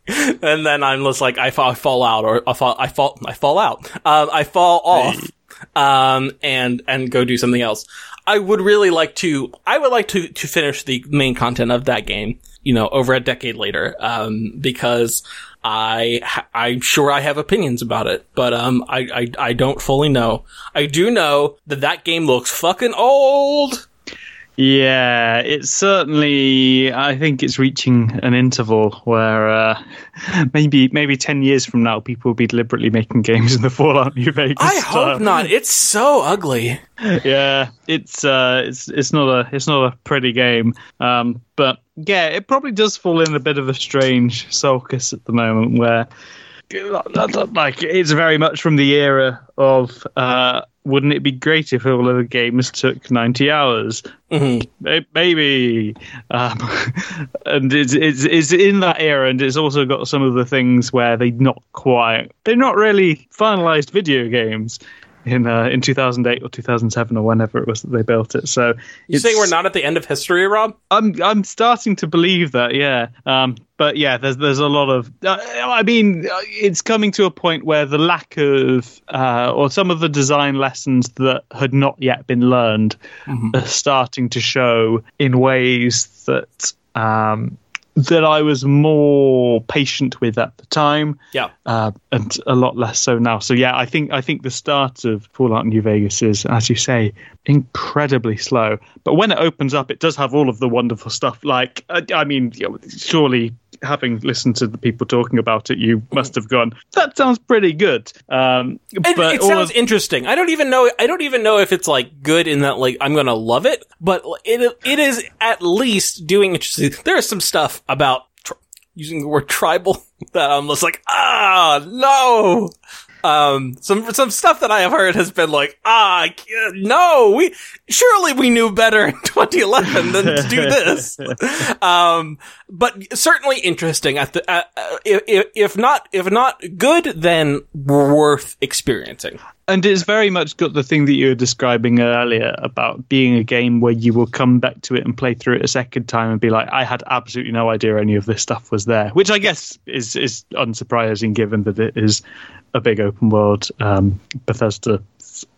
and then I'm just like, I fall, I fall out, or I fall, I fall, I fall out. Um, I fall off, um, and and go do something else. I would really like to. I would like to to finish the main content of that game. You know, over a decade later, um, because I, I'm sure I have opinions about it, but um, I, I I don't fully know. I do know that that game looks fucking old. Yeah, it's certainly. I think it's reaching an interval where uh, maybe maybe ten years from now, people will be deliberately making games in the Fallout New Vegas. I style. hope not. It's so ugly. Yeah, it's uh, it's it's not a it's not a pretty game. Um, but yeah, it probably does fall in a bit of a strange sulcus at the moment where like it's very much from the era of uh, wouldn't it be great if all of the games took 90 hours? Mhm. maybe. Um, and it's, it's it's in that era and it's also got some of the things where they're not quite they're not really finalized video games in uh, in 2008 or 2007 or whenever it was that they built it so You saying we're not at the end of history, Rob? I'm I'm starting to believe that, yeah. Um, but yeah, there's there's a lot of. Uh, I mean, uh, it's coming to a point where the lack of, uh, or some of the design lessons that had not yet been learned, are starting to show in ways that um, that I was more patient with at the time Yeah. uh, and a lot less so now. So yeah, I think I think the start of Fallout New Vegas is, as you say, incredibly slow. But when it opens up, it does have all of the wonderful stuff. Like, uh, I mean, surely having listened to the people talking about it, you must have gone. That sounds pretty good. Um, It, but it sounds of- interesting. I don't even know. I don't even know if it's like good in that like I'm gonna love it, but it it is at least doing interesting. There is some stuff about tr- using the word tribal that I'm just like ah no. Um, some some stuff that I have heard has been like ah no we surely we knew better in 2011 than to do this. um, but certainly interesting. At the uh, uh, if, if not if not good, then worth experiencing. And it's very much got the thing that you were describing earlier about being a game where you will come back to it and play through it a second time and be like, I had absolutely no idea any of this stuff was there, which I guess is is unsurprising given that it is a big open world um, Bethesda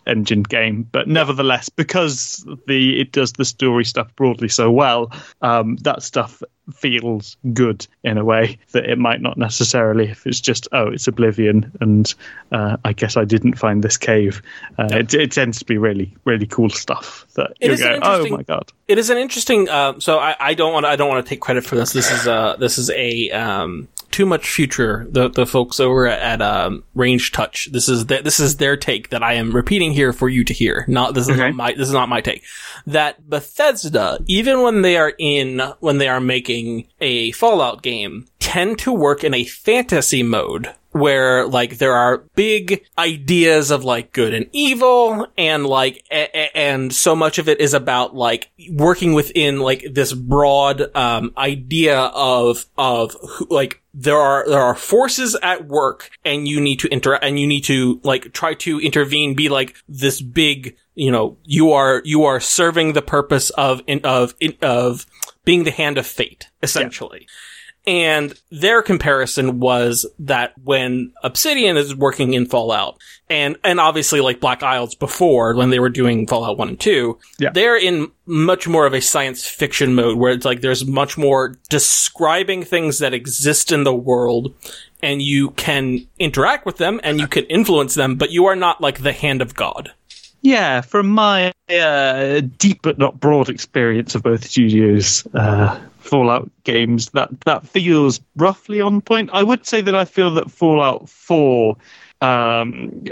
engine game but nevertheless because the it does the story stuff broadly so well um, that stuff feels good in a way that it might not necessarily if it's just oh it's oblivion and uh, i guess i didn't find this cave uh, it, it tends to be really really cool stuff that It you go oh my god It is an interesting. Uh, so I, I don't want. I don't want to take credit for this. This is uh this is a um too much future. The the folks over at um, Range Touch. This is the, this is their take that I am repeating here for you to hear. Not this is Okay. not my this is not my take. That Bethesda, even when they are in when they are making a Fallout game, tend to work in a fantasy mode where like there are big ideas of like good and evil and like a- a- and so much of it is about like working within like this broad um idea of of like there are there are forces at work and you need to inter and you need to like try to intervene be like this big you know you are you are serving the purpose of in, of in, of being the hand of fate essentially and their comparison was that when Obsidian is working in Fallout, and and obviously like Black Isles before when they were doing Fallout One and Two, Yeah. they're in much more of a science fiction mode where it's like there's much more describing things that exist in the world, and you can interact with them and you can influence them, but you are not like the hand of God. yeah from my uh, deep but not broad experience of both studios uh, fallout games that that feels roughly on point i would say that i feel that fallout 4 um,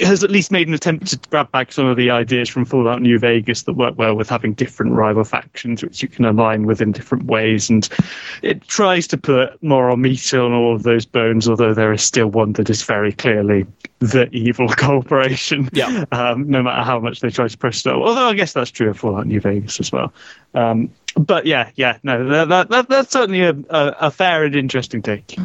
has at least made an attempt to grab back some of the ideas from Fallout New Vegas that work well with having different rival factions, which you can align with in different ways. And it tries to put moral meat on all of those bones, although there is still one that is very clearly the evil corporation. Yeah. Um, no matter how much they try to push it. Although I guess that's true of Fallout New Vegas as well. Um, but yeah, yeah, no, that, that, that, that's certainly a, a, a fair and interesting take.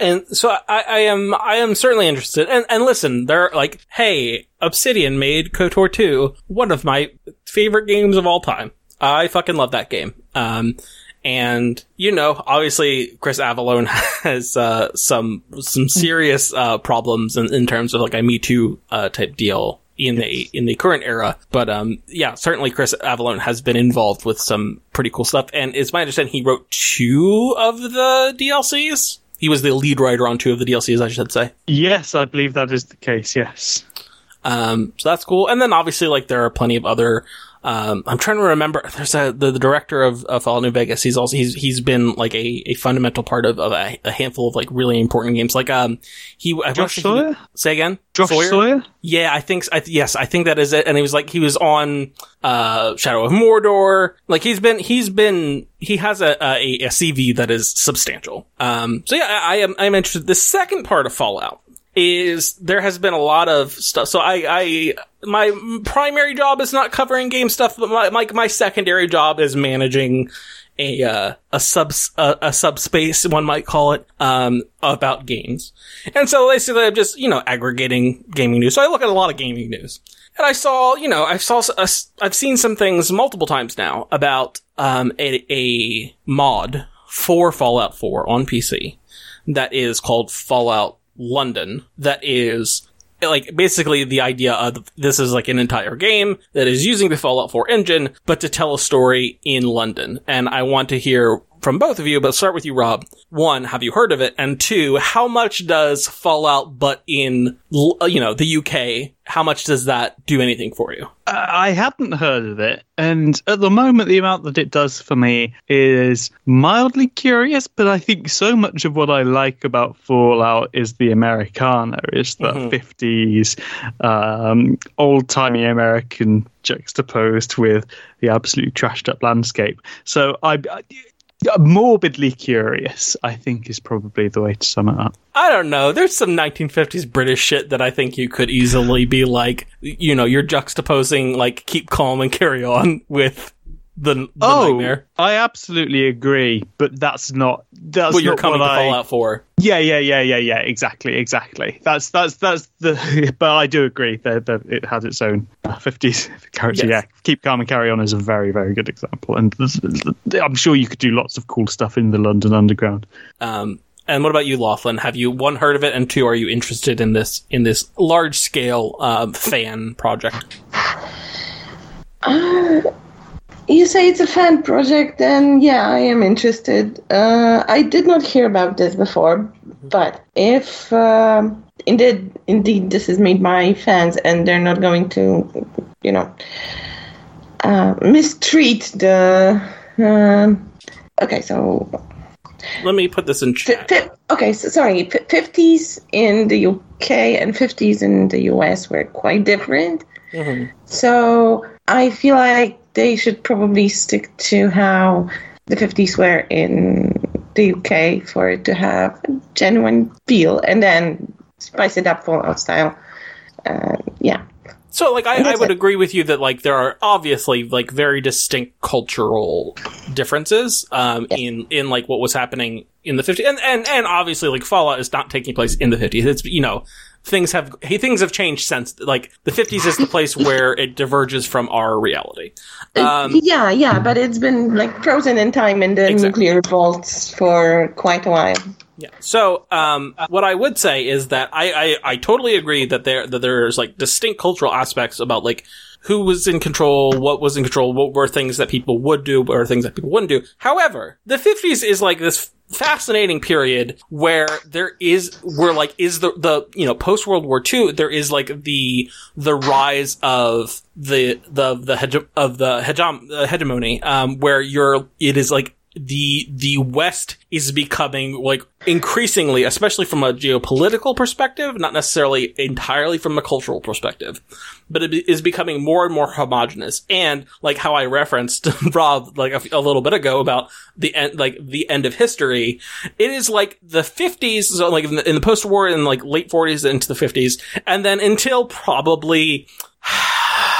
And so I, I am, I am certainly interested. And, and listen, they're like, hey, Obsidian made KOTOR 2, one of my favorite games of all time. I fucking love that game. Um, and you know, obviously, Chris Avellone has uh, some some serious uh, problems in, in terms of like a Me Too uh, type deal in the in the current era. But um, yeah, certainly Chris Avellone has been involved with some pretty cool stuff. And it's my understanding he wrote two of the DLCs. He was the lead writer on two of the DLCs, I should say. Yes, I believe that is the case. Yes. Um, so that's cool. And then obviously, like, there are plenty of other, Um, I'm trying to remember. There's a the, the director of, of Fallout New Vegas. He's also he's he's been like a, a fundamental part of, of a, a handful of like really important games. Like um, he I Josh he- Sawyer? say again. Josh Sawyer? Yeah, I think I, yes, I think that is it. And he was like he was on uh Shadow of Mordor. Like he's been he's been he has a a, a CV that is substantial. Um, so yeah, I, I am I'm interested. The second part of Fallout is there has been a lot of stuff. So I, I, my primary job is not covering game stuff, but my, my, my secondary job is managing a, uh, a sub, a, a subspace, one might call it, um, about games. And so basically I'm just, you know, aggregating gaming news. So I look at a lot of gaming news. And I saw, you know, I saw, a, I've seen some things multiple times now about, um, a, a mod for Fallout 4 on PC that is called Fallout London that is like basically the idea of this is like an entire game that is using the Fallout 4 engine, but to tell a story in London. And I want to hear from both of you, but start with you, Rob. One, have you heard of it? And two, how much does Fallout, but in, you know, the UK, how much does that do anything for you? I hadn't heard of it, and at the moment, the amount that it does for me is mildly curious. But I think so much of what I like about Fallout is the Americana, is the Mhm. 50s, um, old timey American juxtaposed with the absolutely trashed up landscape. So I. Morbidly curious, I think, is probably the way to sum it up. I don't know. There's some 1950s British shit that I think you could easily be like, you know, you're juxtaposing like keep calm and carry on with the, the oh, nightmare. I absolutely agree, but that's not that's What you're not coming what to I, Fallout for. Yeah, yeah, yeah, yeah, yeah. Exactly, exactly. That's that's that's the. But I do agree that, that it has its own fifties character. Yes. Yeah, keep calm and carry on is a very very good example, and this- I'm sure you could do lots of cool stuff in the London Underground. Um, and what about you, Loethlin? Have you one heard of it, and two, are you interested in this in this large scale um, fan project? Uh, you say it's a fan project, then yeah, I am interested. Uh, I did not hear about this before, but if um, indeed, indeed, this is made by fans and they're not going to, you know, uh, mistreat the. Um, okay, so Let me put this in chat. fi- okay, so sorry. Fi- 50s in the UK and 50s in the US were quite different. Mhm. So I feel like they should probably stick to how the 50s were in the UK for it to have a genuine feel and then spice it up Fallout style. Uh, yeah. So, like, I, I would it. agree with you that like there are obviously like very distinct cultural differences um, in in like what was happening in the 50s, and and and obviously like Fallout is not taking place in the 50s. It's you know things have things have changed since like the 50s is the place where it diverges from our reality. Um, yeah, yeah, but it's been like frozen in time in the Exactly. nuclear vaults for quite a while. Yeah. So, um, what I would say is that I, I, I totally agree that there that there's like distinct cultural aspects about like who was in control, what was in control, what were things that people would do, what were things that people wouldn't do. However, the 50s is like this fascinating period where there is where like is the the you know post World War II there is like the the rise of the the the hege- of the uh, hegemony um where you're it is like the the West is becoming like increasingly, especially from a geopolitical perspective, not necessarily entirely from a cultural perspective, but it is becoming more and more homogenous. And like how I referenced Rob like a little bit ago about the end, like the end of history, it is like the 50s, so like in the, in the post-war in like late 40s into the 50s, and then until probably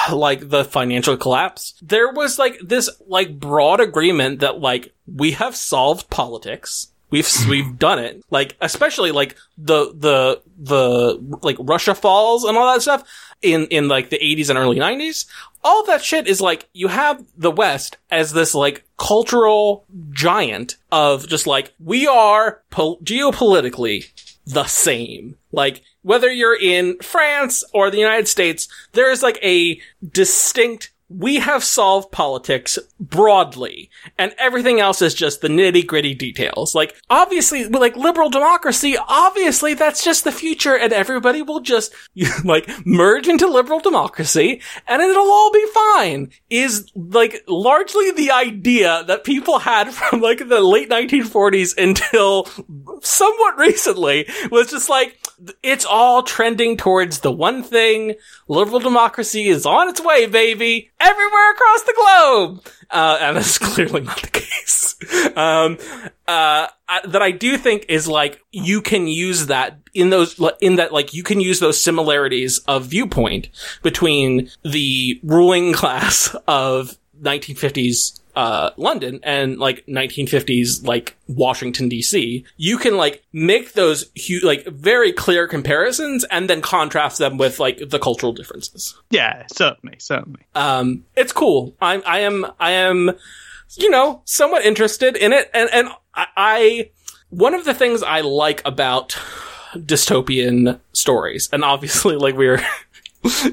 like the financial collapse, there was like this like broad agreement that like we have solved politics. We've we've done it. Like especially like the the the like Russia falls and all that stuff in in like the 80s and early 90s. All that shit is like you have the West as this like cultural giant of just like we are po- geopolitically the same. Like, whether you're in France or the United States, there is like a distinct we have solved politics broadly and everything else is just the nitty gritty details. Like, obviously, like liberal democracy, obviously that's just the future and everybody will just, like, merge into liberal democracy and it'll all be fine is, like, largely the idea that people had from, like, the late 1940s until somewhat recently was just like, it's all trending towards the one thing. Liberal democracy is on its way, baby, everywhere across the globe. Uh, and that's clearly not the case. Um, uh, I, that I do think is like, you can use that in those, in that, like, you can use those similarities of viewpoint between the ruling class of 1950s uh, London and like 1950s like Washington DC, you can like make those like very clear comparisons and then contrast them with like the cultural differences. Yeah, certainly, certainly. Um, it's cool. I'm, I am, I am, you know, somewhat interested in it, and and I, I one of the things I like about dystopian stories, and obviously, like we're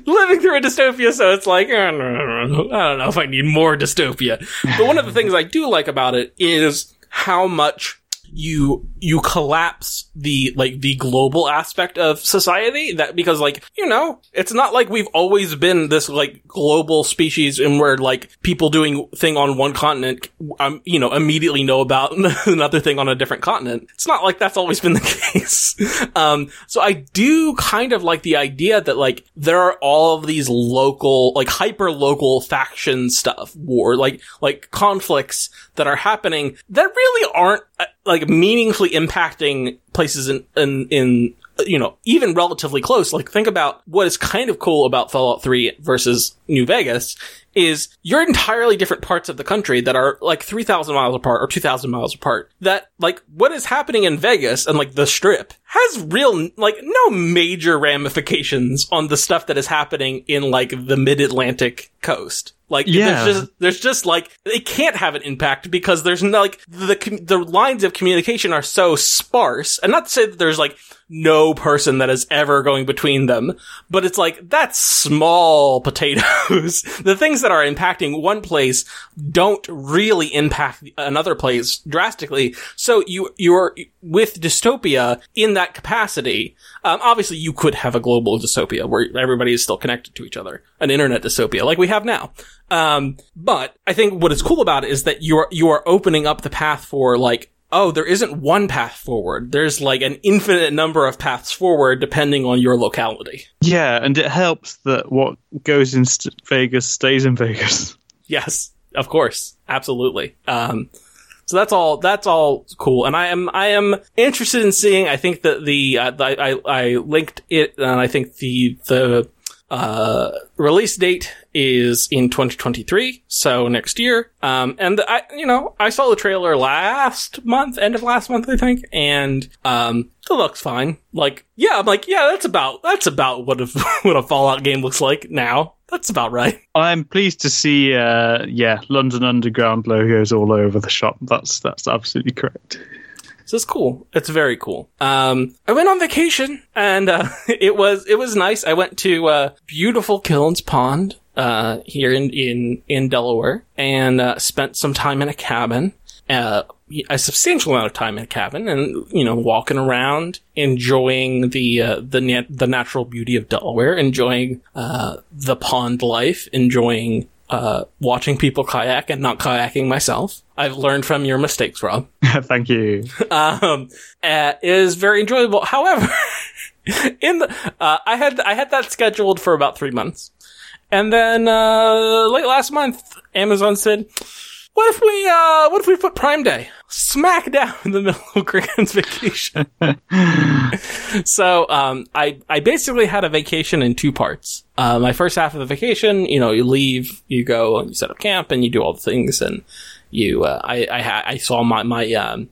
living through a dystopia, so it's like, I don't know if I need more dystopia. But one of the things I do like about it is how much you you collapse the like the global aspect of society that because like you know it's not like we've always been this like global species and where like people doing thing on one continent um you know immediately know about another thing on a different continent. It's not like that's always been the case. Um so i do kind of like the idea that like there are all of these local like hyper local faction stuff war like like conflicts that are happening that really aren't uh, like meaningfully impacting places in, in, in, you know, even relatively close. Like think about what is kind of cool about Fallout 3 versus New Vegas is you're entirely different parts of the country that are like 3,000 miles apart or 2,000 miles apart. That like what is happening in Vegas and like the strip has real, like no major ramifications on the stuff that is happening in like the mid-Atlantic coast. Like, Yeah. there's just, there's just like, it can't have an impact because there's no, like, the, the lines of communication are so sparse. And not to say that there's like no person that is ever going between them, but it's like, that's small potatoes. the things that are impacting one place don't really impact another place drastically. So you, you're with dystopia in that capacity. Um, obviously you could have a global dystopia where everybody is still connected to each other, an internet dystopia like we have now. Um, but I think what is cool about it is that you're, you are opening up the path for like, oh, there isn't one path forward. There's like an infinite number of paths forward depending on your locality. Yeah, and it helps that what goes in Vegas stays in Vegas. Yes, of course. Absolutely. Um, so that's all, that's all cool. And I am, I am interested in seeing, I think that the, uh, I, I, I linked it and I think the, the, uh, release date is in 2023, so next year. Um, and I, you know, I saw the trailer last month, end of last month, I think, and, um, it looks fine. Like, yeah, I'm like, yeah, that's about, that's about what a, what a Fallout game looks like now. That's about right. I'm pleased to see, uh, yeah, London Underground logos all over the shop. That's that's absolutely correct. So it's cool. It's very cool. Um, I went on vacation and, uh, it was, it was nice. I went to, uh, beautiful Killens Pond, uh, here in, in, in Delaware and, uh, spent some time in a cabin. Uh, a substantial amount of time in a cabin and, you know, walking around, enjoying the, uh, the, nat- the natural beauty of Delaware, enjoying, uh, the pond life, enjoying, uh, watching people kayak and not kayaking myself. I've learned from your mistakes, Rob Thank you. um, uh, is very enjoyable. However, in the, uh, I had, I had that scheduled for about three months. And then, uh, late last month, Amazon said, what if we, uh, what if we put Prime Day smack down in the middle of Grant's vacation? so, um, I, I basically had a vacation in two parts. Uh, my first half of the vacation, you know, you leave, you go and you set up camp and you do all the things and you, uh, I, I, ha- I saw my, my, um,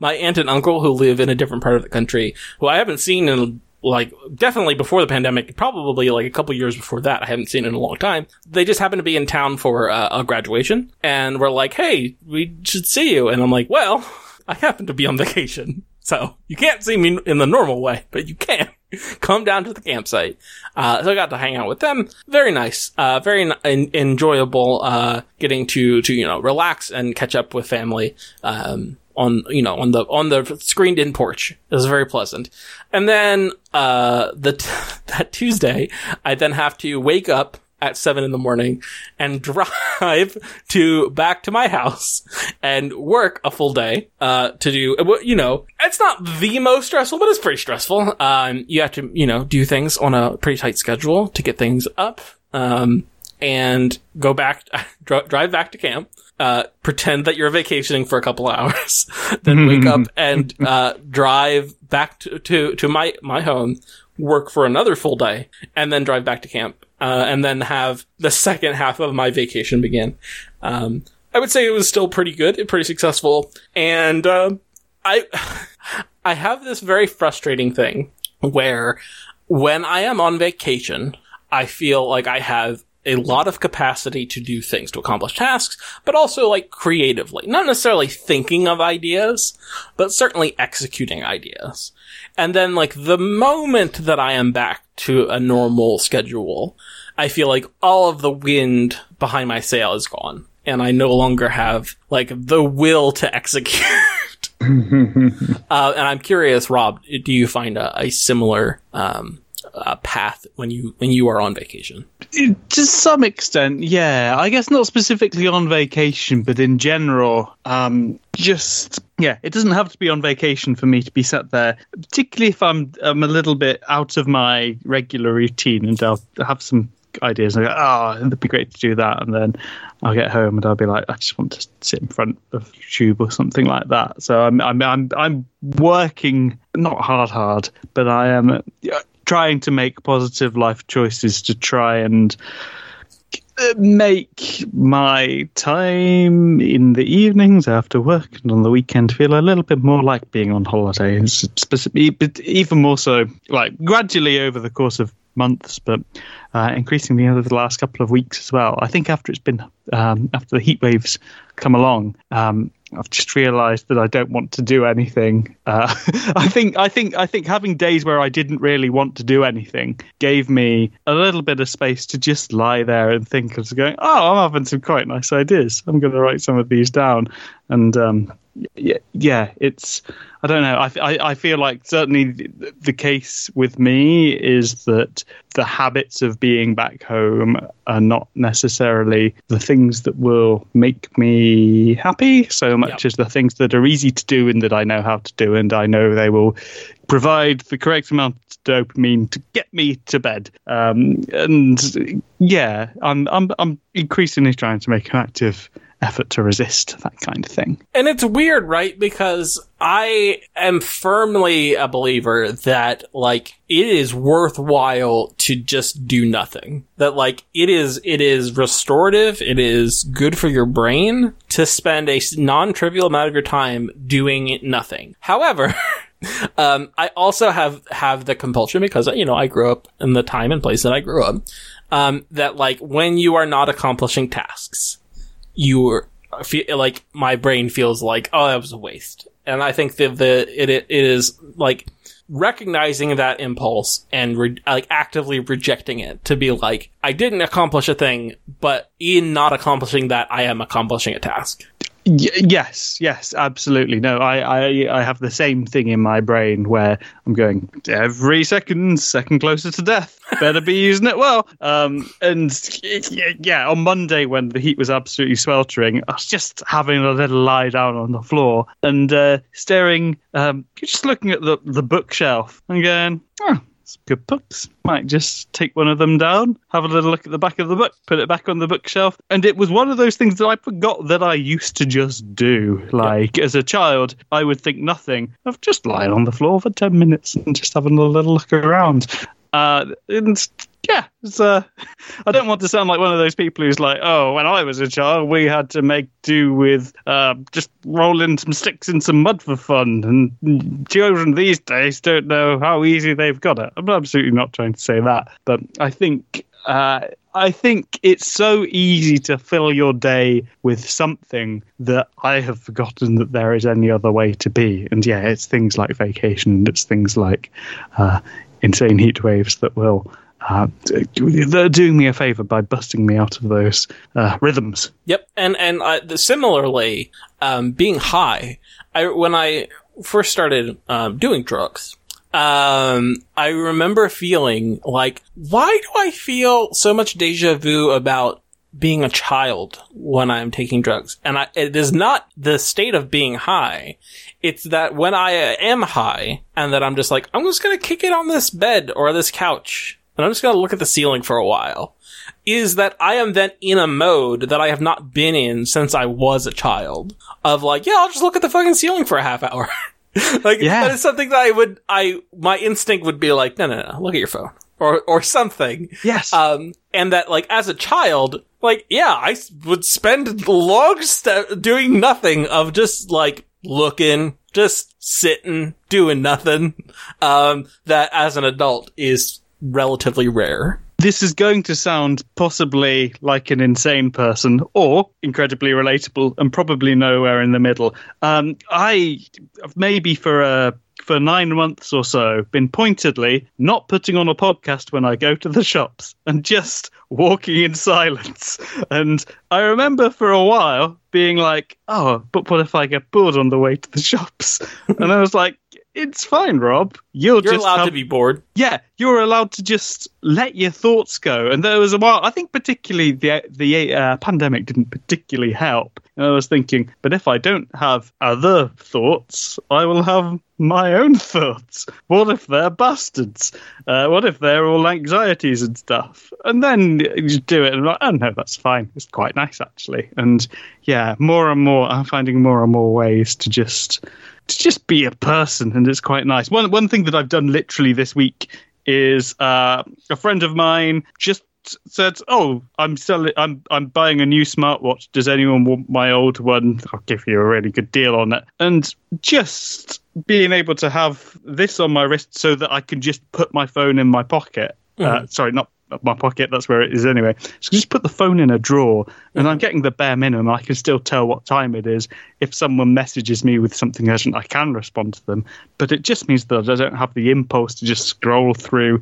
my aunt and uncle who live in a different part of the country, who I haven't seen in like definitely before the pandemic, probably like a couple years before that. I haven't seen in a long time. They just happened to be in town for uh, a graduation, and we're like, "Hey, we should see you." And I'm like, "Well." I happen to be on vacation. So you can't see me in the normal way, but you can come down to the campsite. Uh, so I got to hang out with them. Very nice. Uh, very n- enjoyable, uh, getting to, to, you know, relax and catch up with family. Um, on you know on the on the screened in porch. It was very pleasant. And then uh the t- that Tuesday, I then have to wake up at seven in the morning and drive to back to my house and work a full day uh, to do you know it's not the most stressful but it's pretty stressful um, you have to you know do things on a pretty tight schedule to get things up um, and go back drive back to camp uh, pretend that you're vacationing for a couple hours, then wake up and uh, drive back to, to, to my my home, work for another full day, and then drive back to camp, uh, and then have the second half of my vacation begin. Um, I would say it was still pretty good, pretty successful, and uh, I I have this very frustrating thing where when I am on vacation, I feel like I have a lot of capacity to do things, to accomplish tasks, but also like creatively. Not necessarily thinking of ideas, but certainly executing ideas. And then like the moment that I am back to a normal schedule, I feel like all of the wind behind my sail is gone. And I no longer have like the will to execute. uh, and I'm curious, Rob, do you find a, a similar um, uh, path when you when you are on vacation? To some extent, yeah. I guess not specifically on vacation, but in general, um, just yeah. It doesn't have to be on vacation for me to be sat there, particularly if I'm I'm a little bit out of my regular routine, and I'll have some ideas. And I go, oh, it'd be great to do that, and then I'll get home and I'll be like, I just want to sit in front of YouTube or something like that. So I'm I'm I'm I'm working not hard hard, but I am trying to make positive life choices to try and uh, make my time in the evenings after work and on the weekend feel a little bit more like being on holiday. Specifically, but even more so, like gradually over the course of months, but uh, increasingly over the last couple of weeks as well. I think after it's been um, after the heat waves come along, um, I've just realised that I don't want to do anything. Uh, I think I think I think having days where I didn't really want to do anything gave me a little bit of space to just lie there and think. of going, oh, I'm having some quite nice ideas. I'm going to write some of these down, and um, yeah, yeah, it's I don't know. I, I, I feel like certainly the, the, case with me is that the habits of being back home are not necessarily the things that will make me happy so much yep. as the things that are easy to do and that I know how to do and I know they will provide the correct amount of dopamine to get me to bed. Um, and yeah, I'm I'm I'm increasingly trying to make an active effort to resist that kind of thing. And it's weird, right? Because I am firmly a believer that like it is worthwhile to just do nothing. That like it is it is restorative, it is good for your brain to spend a non-trivial amount of your time doing nothing. However, um, I also have have the compulsion because you know I grew up in the time and place that I grew up. Um, that like when you are not accomplishing tasks, you feel like my brain feels like, oh, that was a waste. And I think that the it it is like recognizing that impulse and re- like actively rejecting it to be like, I didn't accomplish a thing, but in not accomplishing that, I am accomplishing a task. Y- yes, yes, absolutely. No, I, I, I have the same thing in my brain where I'm going every second, second closer to death. Better be using it well. Um, and yeah, on Monday when the heat was absolutely sweltering, I was just having a little lie down on the floor and uh, staring, um, just looking at the the bookshelf and going, oh, good books. Might just take one of them down, have a little look at the back of the book, put it back on the bookshelf. And it was one of those things that I forgot that I used to just do. Like as a child, I would think nothing of just lying on the floor for 10 minutes and just having a little look around. Uh, and yeah, uh, I don't want to sound like one of those people who's like, oh, when I was a child, we had to make do with uh, just rolling some sticks in some mud for fun. And children these days don't know how easy they've got it. I'm absolutely not trying to say that. But I think uh, I think it's so easy to fill your day with something that I have forgotten that there is any other way to be. And yeah, it's things like vacation, it's things like uh, insane heat waves that will. Uh, they're doing me a favor by busting me out of those uh, rhythms. Yep, and and uh, similarly, um, being high. I when I first started um, doing drugs, um, I remember feeling like, why do I feel so much deja vu about being a child when I'm taking drugs? And I, it is not the state of being high. It's that when I am high and that I'm just like, I'm just going to kick it on this bed or this couch and I'm just going to look at the ceiling for a while is that I am then in a mode that I have not been in since I was a child of like, yeah, I'll just look at the fucking ceiling for a half hour. like Yeah. that is something that I would I my instinct would be like no no no look at your phone or or something Yes. um and that like as a child like yeah I would spend long st- doing nothing of just like looking just sitting doing nothing um that as an adult is relatively rare this is going to sound possibly like an insane person or incredibly relatable and probably nowhere in the middle. Um, I maybe for a for nine months or so been pointedly not putting on a podcast when I go to the shops and just walking in silence. And I remember for a while being like, oh, but what if I get bored on the way to the shops? and I was like, it's fine, Rob. You're just allowed have to be bored yeah, you're allowed to just let your thoughts go. And there was a while, I think particularly the the uh, pandemic didn't particularly help. And I was thinking, but if I don't have other thoughts, I will have my own thoughts. What if they're bastards? Uh, what if they're all anxieties and stuff? And then you do it, and I'm like, oh no, that's fine. It's quite nice actually. And yeah, more and more, I'm finding more and more ways to just to just be a person, and it's quite nice. One one thing that I've done literally this week is uh, a friend of mine just said, "Oh, I'm selling. I'm I'm buying a new smartwatch. Does anyone want my old one? I'll give you a really good deal on it." And just being able to have this on my wrist so that I can just put my phone in my pocket. Uh, sorry, not my pocket. That's where it is anyway. So just put the phone in a drawer, and I'm getting the bare minimum. I can still tell what time it is. If someone messages me with something urgent, I can respond to them. But it just means that I don't have the impulse to just scroll through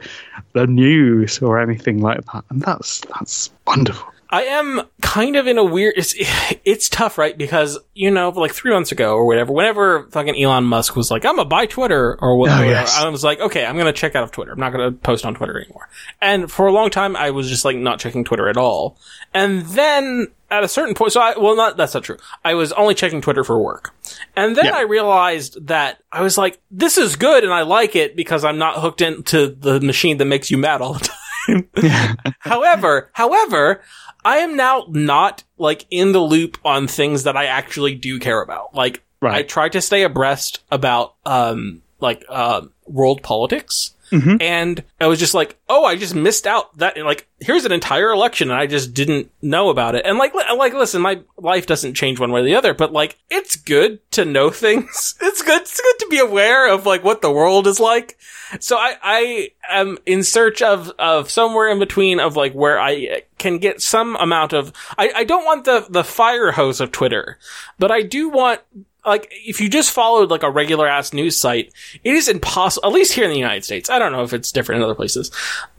the news or anything like that, and that's that's wonderful. I am kind of in a weird. It's it's tough, right? Because you know, like three months ago or whatever, whenever fucking Elon Musk was like, "I'm gonna buy Twitter" or oh, whatever, Oh, yes. I was like, "Okay, I'm gonna check out of Twitter. I'm not gonna post on Twitter anymore." And for a long time, I was just like not checking Twitter at all. And then at a certain point, so I well, not that's not true. I was only checking Twitter for work, and then Yeah. I realized that I was like, "This is good," and I like it because I'm not hooked into the machine that makes you mad all the time. however, however, I am now not like in the loop on things that I actually do care about. Like Right. I try to stay abreast about um like uh world politics. Mm-hmm. And I was just like, oh, I just missed out that like here's an entire election and I just didn't know about it. And like li- like listen, my life doesn't change one way or the other, but like it's good to know things. It's good it's good to be aware of like what the world is like. So I, I am in search of, of somewhere in between of like where I can get some amount of, I, I don't want the, the fire hose of Twitter, but I do want, like, if you just followed like a regular ass news site, it is impossible, at least here in the United States. I don't know if it's different in other places.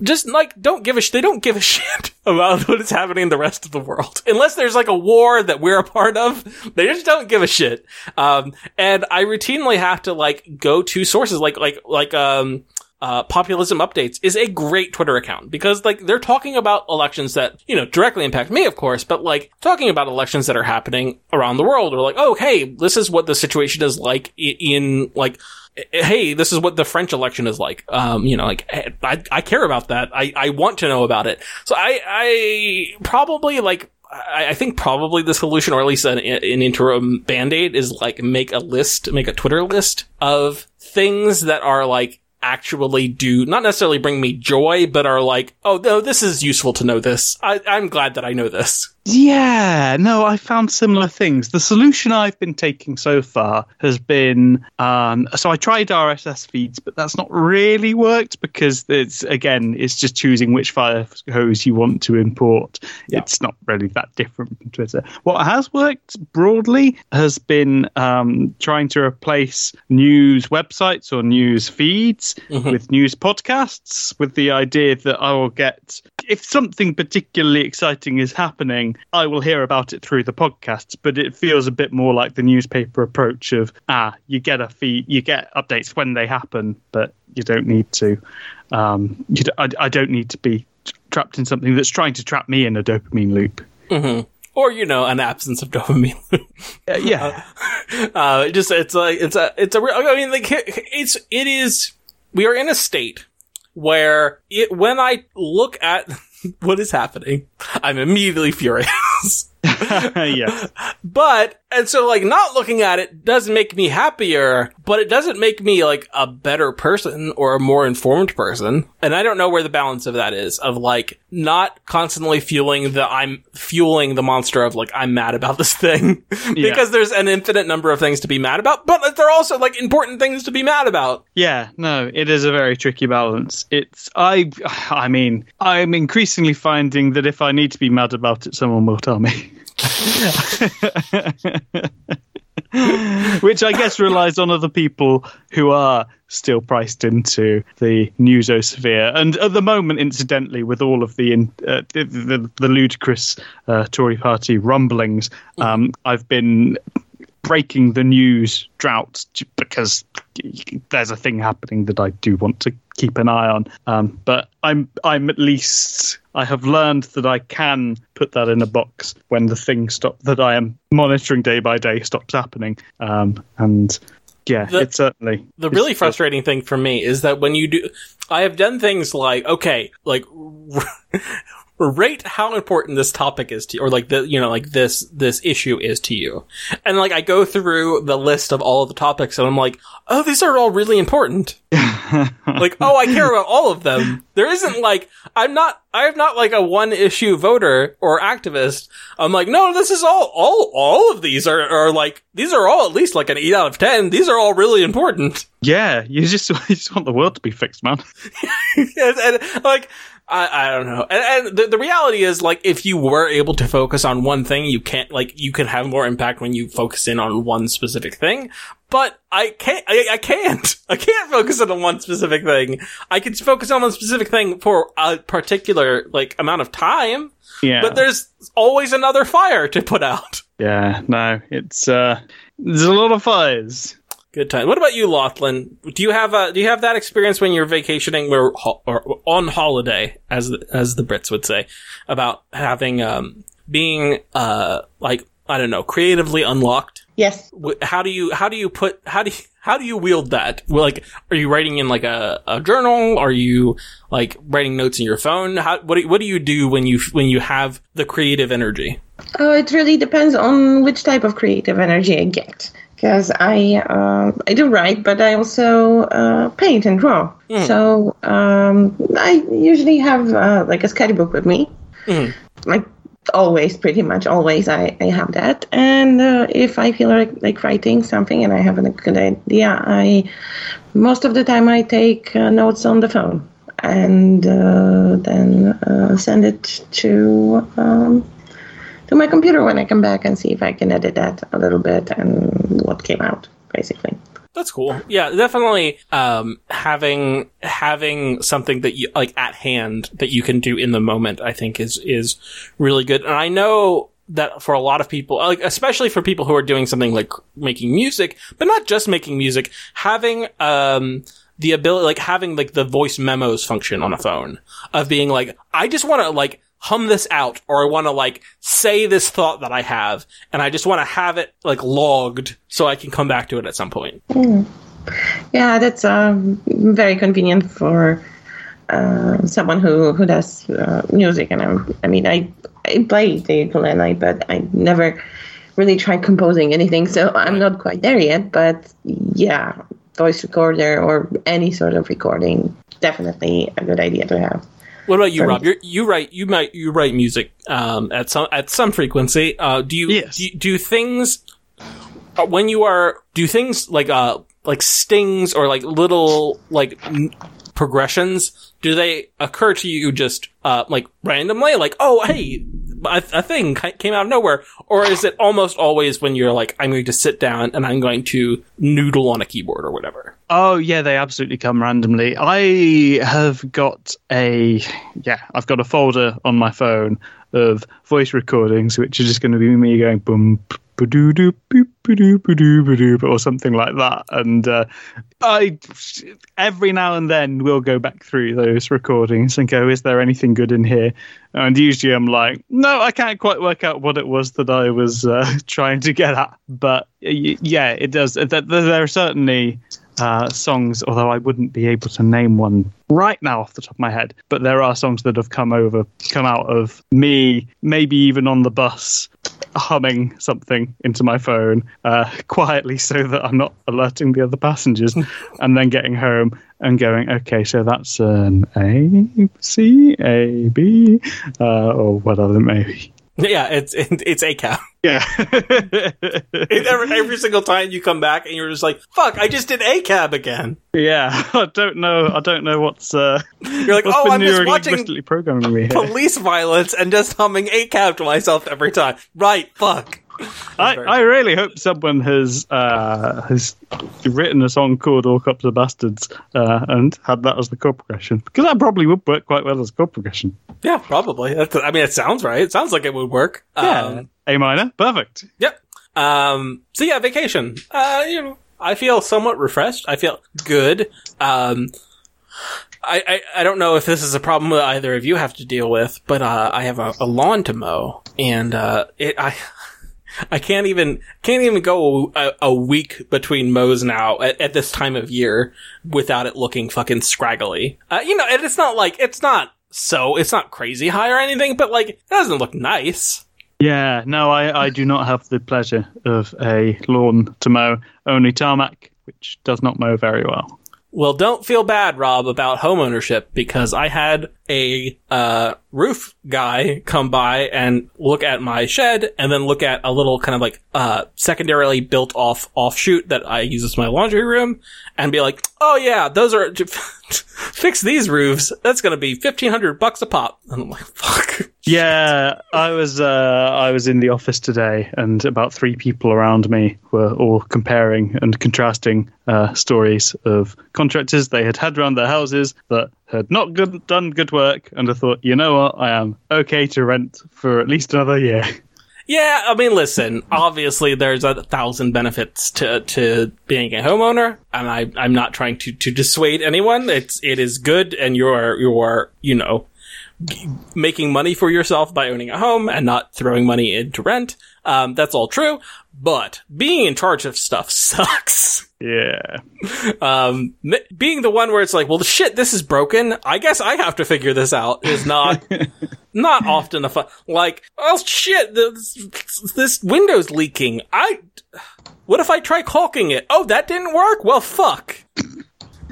Just like, don't give a sh- they don't give a shit about what is happening in the rest of the world. Unless there's like a war that we're a part of, they just don't give a shit. Um, and I routinely have to like go to sources like, like, like, um, uh, populism updates is a great Twitter account because like they're talking about elections that, you know, directly impact me, of course, but like talking about elections that are happening around the world or like, oh, hey, this is what the situation is like in like, eh, hey, this is what the French election is like. Um, you know, like eh, I, I care about that. I, I want to know about it. So I, I probably like, I, think probably the solution, or at least an, an interim band aid, is like make a list, make a Twitter list of things that are like actually do not necessarily bring me joy, but are like, oh no, this is useful to know this. I, I'm glad that I know this. Yeah, no, I found similar things. The solution I've been taking so far has been um, so I tried RSS feeds, but that's not really worked because it's again, it's just choosing which fire hose you want to import. Yeah. It's not really that different from Twitter. What has worked broadly has been um, trying to replace news websites or news feeds Mhm. with news podcasts, with the idea that I will get if something particularly exciting is happening, I will hear about it through the podcasts. But it feels a bit more like the newspaper approach of ah, you get a fee, you get updates when they happen, but you don't need to. Um, you d- I, I don't need to be trapped in something that's trying to trap me in a dopamine loop. hmm Or you know, an absence of dopamine. Uh, yeah, uh, it just it's like it's a it's a real. I mean, like it's it is. We are in a state where it when I look at what is happening, I'm immediately furious. yeah, But and so like not looking at it doesn't make me happier, but it doesn't make me like a better person or a more informed person. And I don't know where the balance of that is of like not constantly fueling the I'm fueling the monster of like I'm mad about this thing because there's an infinite number of things to be mad about, but there are also like important things to be mad about. yeah. No, it is a very tricky balance. It's I, I mean, I'm increasingly finding that if I need to be mad about it, someone will tell me. Which I guess relies on other people who are still priced into the newsosphere. And at the moment, incidentally, with all of the in, uh, the, the, the ludicrous uh, Tory party rumblings, um, I've been breaking the news drought because there's a thing happening that I do want to keep an eye on. Um, but I'm I'm at least I have learned that I can put that in a box when the thing stop that I am monitoring day by day stops happening. Um, and yeah, The- it's certainly The really frustrating thing for me is that when you do, I have done things like, okay, like, rate how important this topic is to you, or like the, you know, like this, this issue is to you. And like, I go through the list of all of the topics and I'm like, oh, these are all really important. like, oh, I care about all of them. There isn't like, I'm not, I'm not like a one issue voter or activist. I'm like, no, this is all, all, all of these are, are like, these are all at least like an eight out of 10. These are all really important. yeah. You just you just want the world to be fixed, man. and, and, like I, I don't know. And, and the, the reality is like if you were able to focus on one thing you can't like you can have more impact when you focus in on one specific thing. But i can't I, I can't. I can't focus on one specific thing. I can focus on one specific thing for a particular like amount of time Yeah, but there's always another fire to put out. Yeah. No, it's uh, there's a lot of fires. Good time. What about you, Loethlin? Do you have uh, do you have that experience when you're vacationing or, ho- or on holiday, as the, as the Brits would say, about having um, being uh, like I don't know, creatively unlocked? Yes. How do you how do you put how do you, how do you wield that? Well, like, are you writing in like a, a journal? Are you like writing notes in your phone? How what do, what do you do when you when you have the creative energy? Oh, it really depends on which type of creative energy I get. Because I uh, I do write, but I also uh, paint and draw. So um, I usually have uh, like a sketchbook with me. Mhm. Like always, pretty much always, I, I have that. And uh, if I feel like, like writing something and I have a good idea, I most of the time I take uh, notes on the phone and uh, then uh, send it to um, to my computer when I come back and see if I can edit that a little bit and what came out, basically. That's cool. Yeah, definitely. Um, having having something that you like at hand that you can do in the moment, I think is is really good. And I know that for a lot of people, like especially for people who are doing something like making music, but not just making music, having um the ability, like having like the voice memos function on a phone of being like, I just want to like hum this out or I want to like say this thought that I have and I just want to have it like logged so I can come back to it at some point. Yeah, that's um, very convenient for uh, someone who who does uh, music. And I'm, I mean, I I play the ukulele, but I never really tried composing anything, so I'm not quite there yet. But yeah, voice recorder or any sort of recording, definitely a good idea to have. What about you, Rob? You're, you write you might you write music um, at some at some frequency. Uh, do you Yes. do, do things uh, when you are do things like uh like stings or like little like n- progressions? Do they occur to you just uh like randomly? Like oh hey. A, a thing came out of nowhere, or is it almost always when you're like, I'm going to sit down and I'm going to noodle on a keyboard or whatever? Oh yeah, they absolutely come randomly. I have got a yeah, I've got a folder on my phone of voice recordings, which are just going to be me going boom, ba-doo doo boop ba-doo ba-doo ba-doo, or something like that. And uh, I every now and then will go back through those recordings and go, is there anything good in here? And usually I'm like, no, I can't quite work out what it was that I was uh, trying to get at. But yeah, it does. Th- th- There are certainly uh, songs, although I wouldn't be able to name one right now off the top of my head. But there are songs that have come over, come out of me, maybe even on the bus, humming something into my phone uh, quietly so that I'm not alerting the other passengers, and then getting home and going, okay, so that's an A, C, A, B, uh, or what other maybe. Yeah, it's it's a cow. Yeah. every, every single time you come back and you're just like, fuck, I just did a cab again. yeah. I don't know. I don't know what's. Uh, You're like, what's oh, I'm just watching programming me here. police violence and just humming a cab to myself every time. Right, fuck. I, I really hope someone has uh, has written a song called "All Cops Are Bastards" uh, and had that as the chord progression because that probably would work quite well as a chord progression. Yeah, probably. That's, I mean, it sounds right. It sounds like it would work. Um, A minor, perfect. Yep. Um, so yeah, vacation. Uh, you know, I feel somewhat refreshed. I feel good. Um, I, I, I don't know if this is a problem that either of you have to deal with, but, uh, I have a, a lawn to mow and, uh, it, I, I can't even, can't even go a, a week between mows now at, at this time of year without it looking fucking scraggly. Uh, you know, and it's not like, it's not so, it's not crazy high or anything, but like, it doesn't look nice. Yeah, no, I, I do not have the pleasure of a lawn to mow, only tarmac, which does not mow very well. Well, don't feel bad, Rob, about homeownership because I had a uh, roof guy come by and look at my shed and then look at a little kind of like uh, secondarily built off offshoot that I use as my laundry room and be like, "Oh yeah, those are fix these roofs. That's going to be 1500 bucks a pop." And I'm like, "Fuck." Yeah, I was uh, I was in the office today, and about three people around me were all comparing and contrasting uh, stories of contractors they had had around their houses that had not good, done good work, and I thought, you know what, I am okay to rent for at least another year. Yeah, I mean, listen. Obviously, there's a thousand benefits to to being a homeowner, and I I'm not trying to to dissuade anyone. It's it is good, and you're you're you know g- making money for yourself by owning a home and not throwing money into rent. Um, that's all true. But being in charge of stuff sucks. Yeah, Um, being the one where it's like, well, shit, this is broken. I guess I have to figure this out is not, not often a fun, like, oh shit, this, this window's leaking. I, what if I try caulking it? Oh, that didn't work? Well, fuck.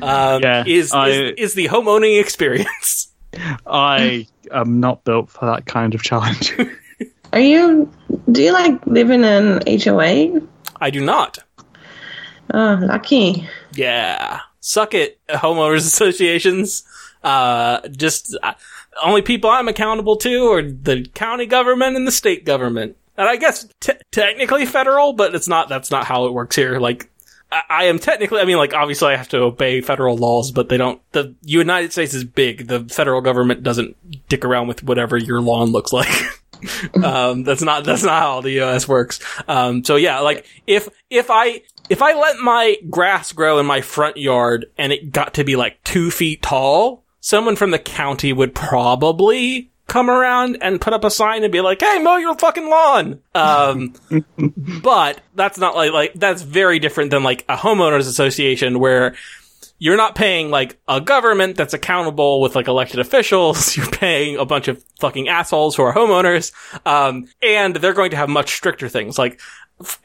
Um, Yeah, is, I- is, is the homeowning experience. I am not built for that kind of challenge. Are you? Do you like live in an HOA? I do not. Oh, lucky. Yeah. Suck it, homeowners associations. Uh, just, uh, only people I'm accountable to are the county government and the state government. And I guess te- technically federal, but it's not, that's not how it works here. Like, I, I am technically, I mean, like, obviously I have to obey federal laws, but they don't, the United States is big. The federal government doesn't dick around with whatever your lawn looks like. um, that's not, that's not how the US works. Um, so yeah, like, if, if I, if I let my grass grow in my front yard and it got to be like two feet tall, someone from the county would probably come around and put up a sign and be like, "Hey, mow your fucking lawn." Um, but that's not like like that's very different than like a homeowners association where you're not paying like a government that's accountable with like elected officials. You're paying a bunch of fucking assholes who are homeowners. Um, and they're going to have much stricter things. Like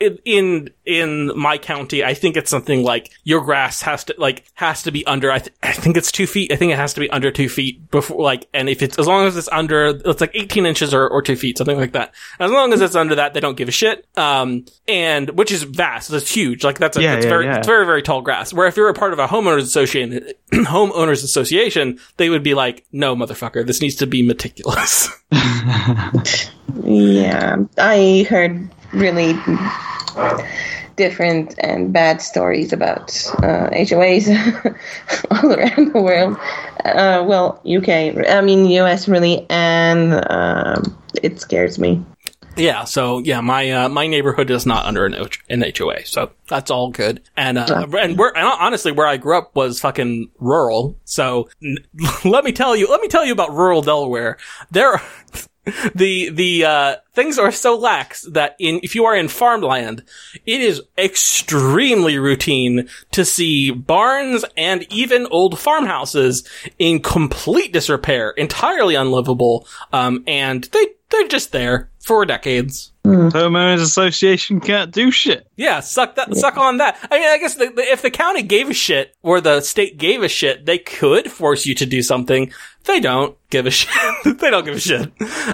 in- in in my county, I think it's something like your grass has to like has to be under. I, th- I think it's two feet. I think it has to be under two feet before like, and if it's as long as it's under, it's like eighteen inches or, or two feet, something like that. As long as it's under that, they don't give a shit. Um, and which is vast. That's huge. Like that's a, Yeah, that's yeah, very yeah. it's very very tall grass. Where if you're a part of a homeowners association, homeowners association, they would be like, no, motherfucker, this needs to be meticulous. Yeah, I heard really different and bad stories about uh, HOAs all around the world. Uh, well, UK, I mean US, really, and um it scares me. Yeah, so yeah, my uh, my neighborhood is not under an, H- an HOA, so that's all good. And uh, and we're and honestly, where I grew up was fucking rural. So n- let me tell you, let me tell you about rural Delaware. There, the the uh, things are so lax that in if you are in farmland, it is extremely routine to see barns and even old farmhouses in complete disrepair, entirely unlivable, um, and they they're just there for decades. Homeowners Association can't do shit. Yeah, suck that, suck on that. I mean, I guess the, the, if the county gave a shit or the state gave a shit, they could force you to do something. They don't give a shit. they don't give a shit.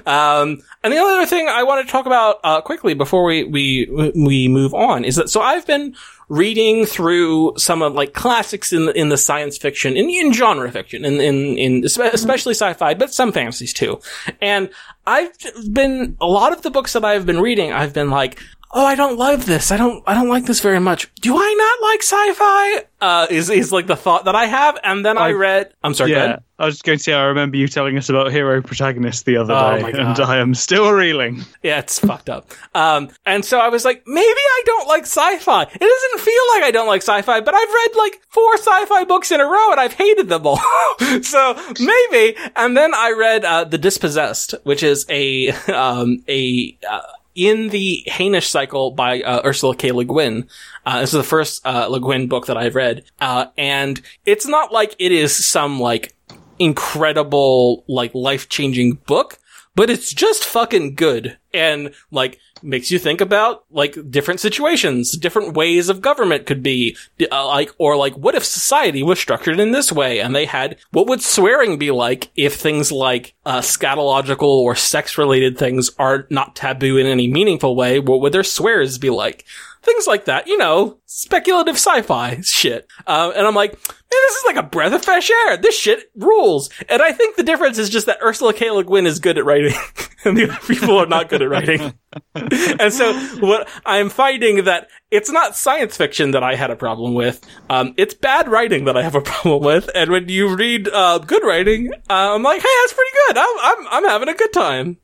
Um, and the other thing I want to talk about uh, quickly before we we we move on is that so I've been reading through some of like classics in the, in the science fiction in, in genre fiction in in in mm-hmm. especially sci-fi but some fantasies too. And i've been a lot of the books that i've been reading i've been like oh i don't love this i don't i don't like this very much do i not like sci-fi uh is is like the thought that i have and then i, I- read i'm sorry go Yeah, ahead. I was just going to say, I remember you telling us about hero protagonist the other Oh day, my and I am still reeling. Yeah, it's fucked up. Um, and so I was like, maybe I don't like sci-fi. It doesn't feel like I don't like sci-fi, but I've read like four sci-fi books in a row and I've hated them all. so maybe. And then I read, uh, The Dispossessed, which is a, um, a, uh, in the Hainish cycle by uh, Ursula K. Le Guin. Uh, this is the first uh, Le Guin book that I've read, uh, and it's not like it is some like incredible, like life changing book, but it's just fucking good and like makes you think about like different situations, different ways of government could be, uh, like, or like what if society was structured in this way and they had, what would swearing be like if things like, uh, scatological or sex related things are not taboo in any meaningful way? What would their swears be like? Things like that, you know, speculative sci-fi shit. Uh, and I'm like, man, this is like a breath of fresh air. This shit rules. And I think the difference is just that Ursula K. Le Guin is good at writing, and the other people are not good at writing. and so what I'm finding that it's not science fiction that I had a problem with. Um, it's bad writing that I have a problem with. And when you read uh, good writing, uh, I'm like, hey, that's pretty good. I'm I'm I'm having a good time.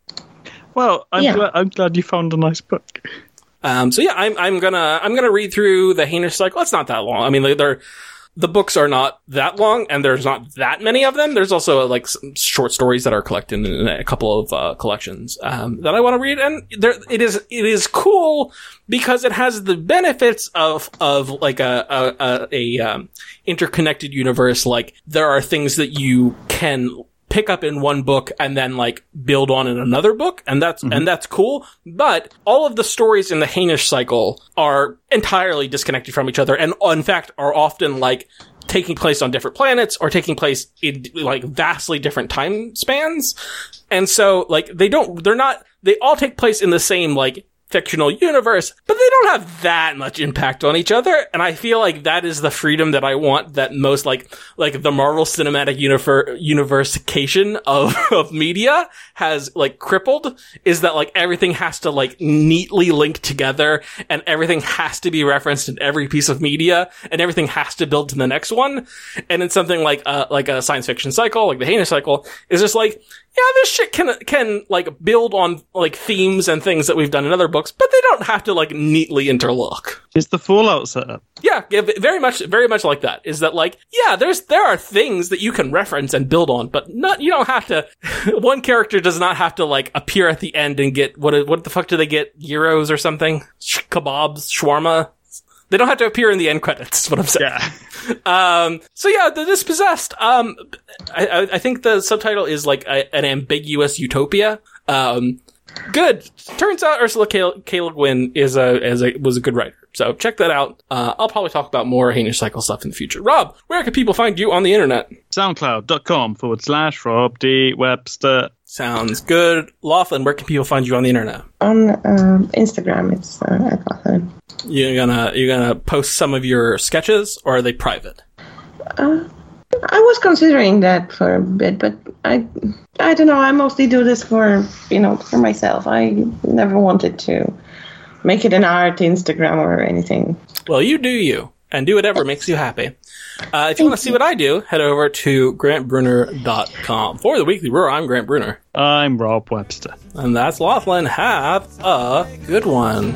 Well, I'm, Yeah. glad, I'm glad you found a nice book. Um, so yeah, I'm, I'm gonna, I'm gonna read through the Hainish cycle. It's not that long. I mean, they- they're, the books are not that long and there's not that many of them. There's also like some short stories that are collected in a couple of, uh, collections, um, that I want to read. And there, it is, it is cool because it has the benefits of, of like a, a, a, a um, interconnected universe. Like there are things that you can pick up in one book and then like build on in another book and that's mm-hmm. and that's cool. But all of the stories in the Hainish cycle are entirely disconnected from each other and in fact are often like taking place on different planets or taking place in like vastly different time spans. And so like they don't they're not they all take place in the same like fictional universe, but they don't have that much impact on each other. And I feel like that is the freedom that I want that most like, like the Marvel Cinematic Univer- Universification of, of media has like crippled is that like everything has to like neatly link together and everything has to be referenced in every piece of media and everything has to build to the next one. And in something like, uh, like a science fiction cycle, like the Hainish cycle, is just like, yeah, this shit can can like build on like themes and things that we've done in other books, but they don't have to like neatly interlock. It's the Fallout setup. Yeah, yeah, very much, very much like that. Is that like, yeah, there's there are things that you can reference and build on, but not you don't have to. one character does not have to like appear at the end and get what what the fuck do they get euros or something? Sh- kebabs, shawarma. They don't have to appear in the end credits. Is what I'm saying. Yeah. Um, so yeah, the dispossessed. Um, I, I, I think the subtitle is like a, an ambiguous utopia. Um, Good. Turns out Ursula K. K. Le Guin is a, is a was a good writer. So check that out. Uh, I'll probably talk about more Hainish Cycle stuff in the future. Rob, where can people find you on the internet? SoundCloud.com forward slash Rob D. Webster. Sounds good. Loethlin, where can people find you on the internet? On um, Instagram, it's uh, at Loethlin. You're gonna you're gonna post some of your sketches, or are they private? Uh, I was considering that for a bit, but I, I don't know. I mostly do this for you know for myself. I never wanted to make it an art Instagram or anything. Well, you do you, and do whatever makes you happy. Uh, if you want to see what I do, head over to grantbrunner.com. For the Weekly Roar, I'm Grant Brunner. I'm Rob Webster. And that's Loethlin. Have a good one.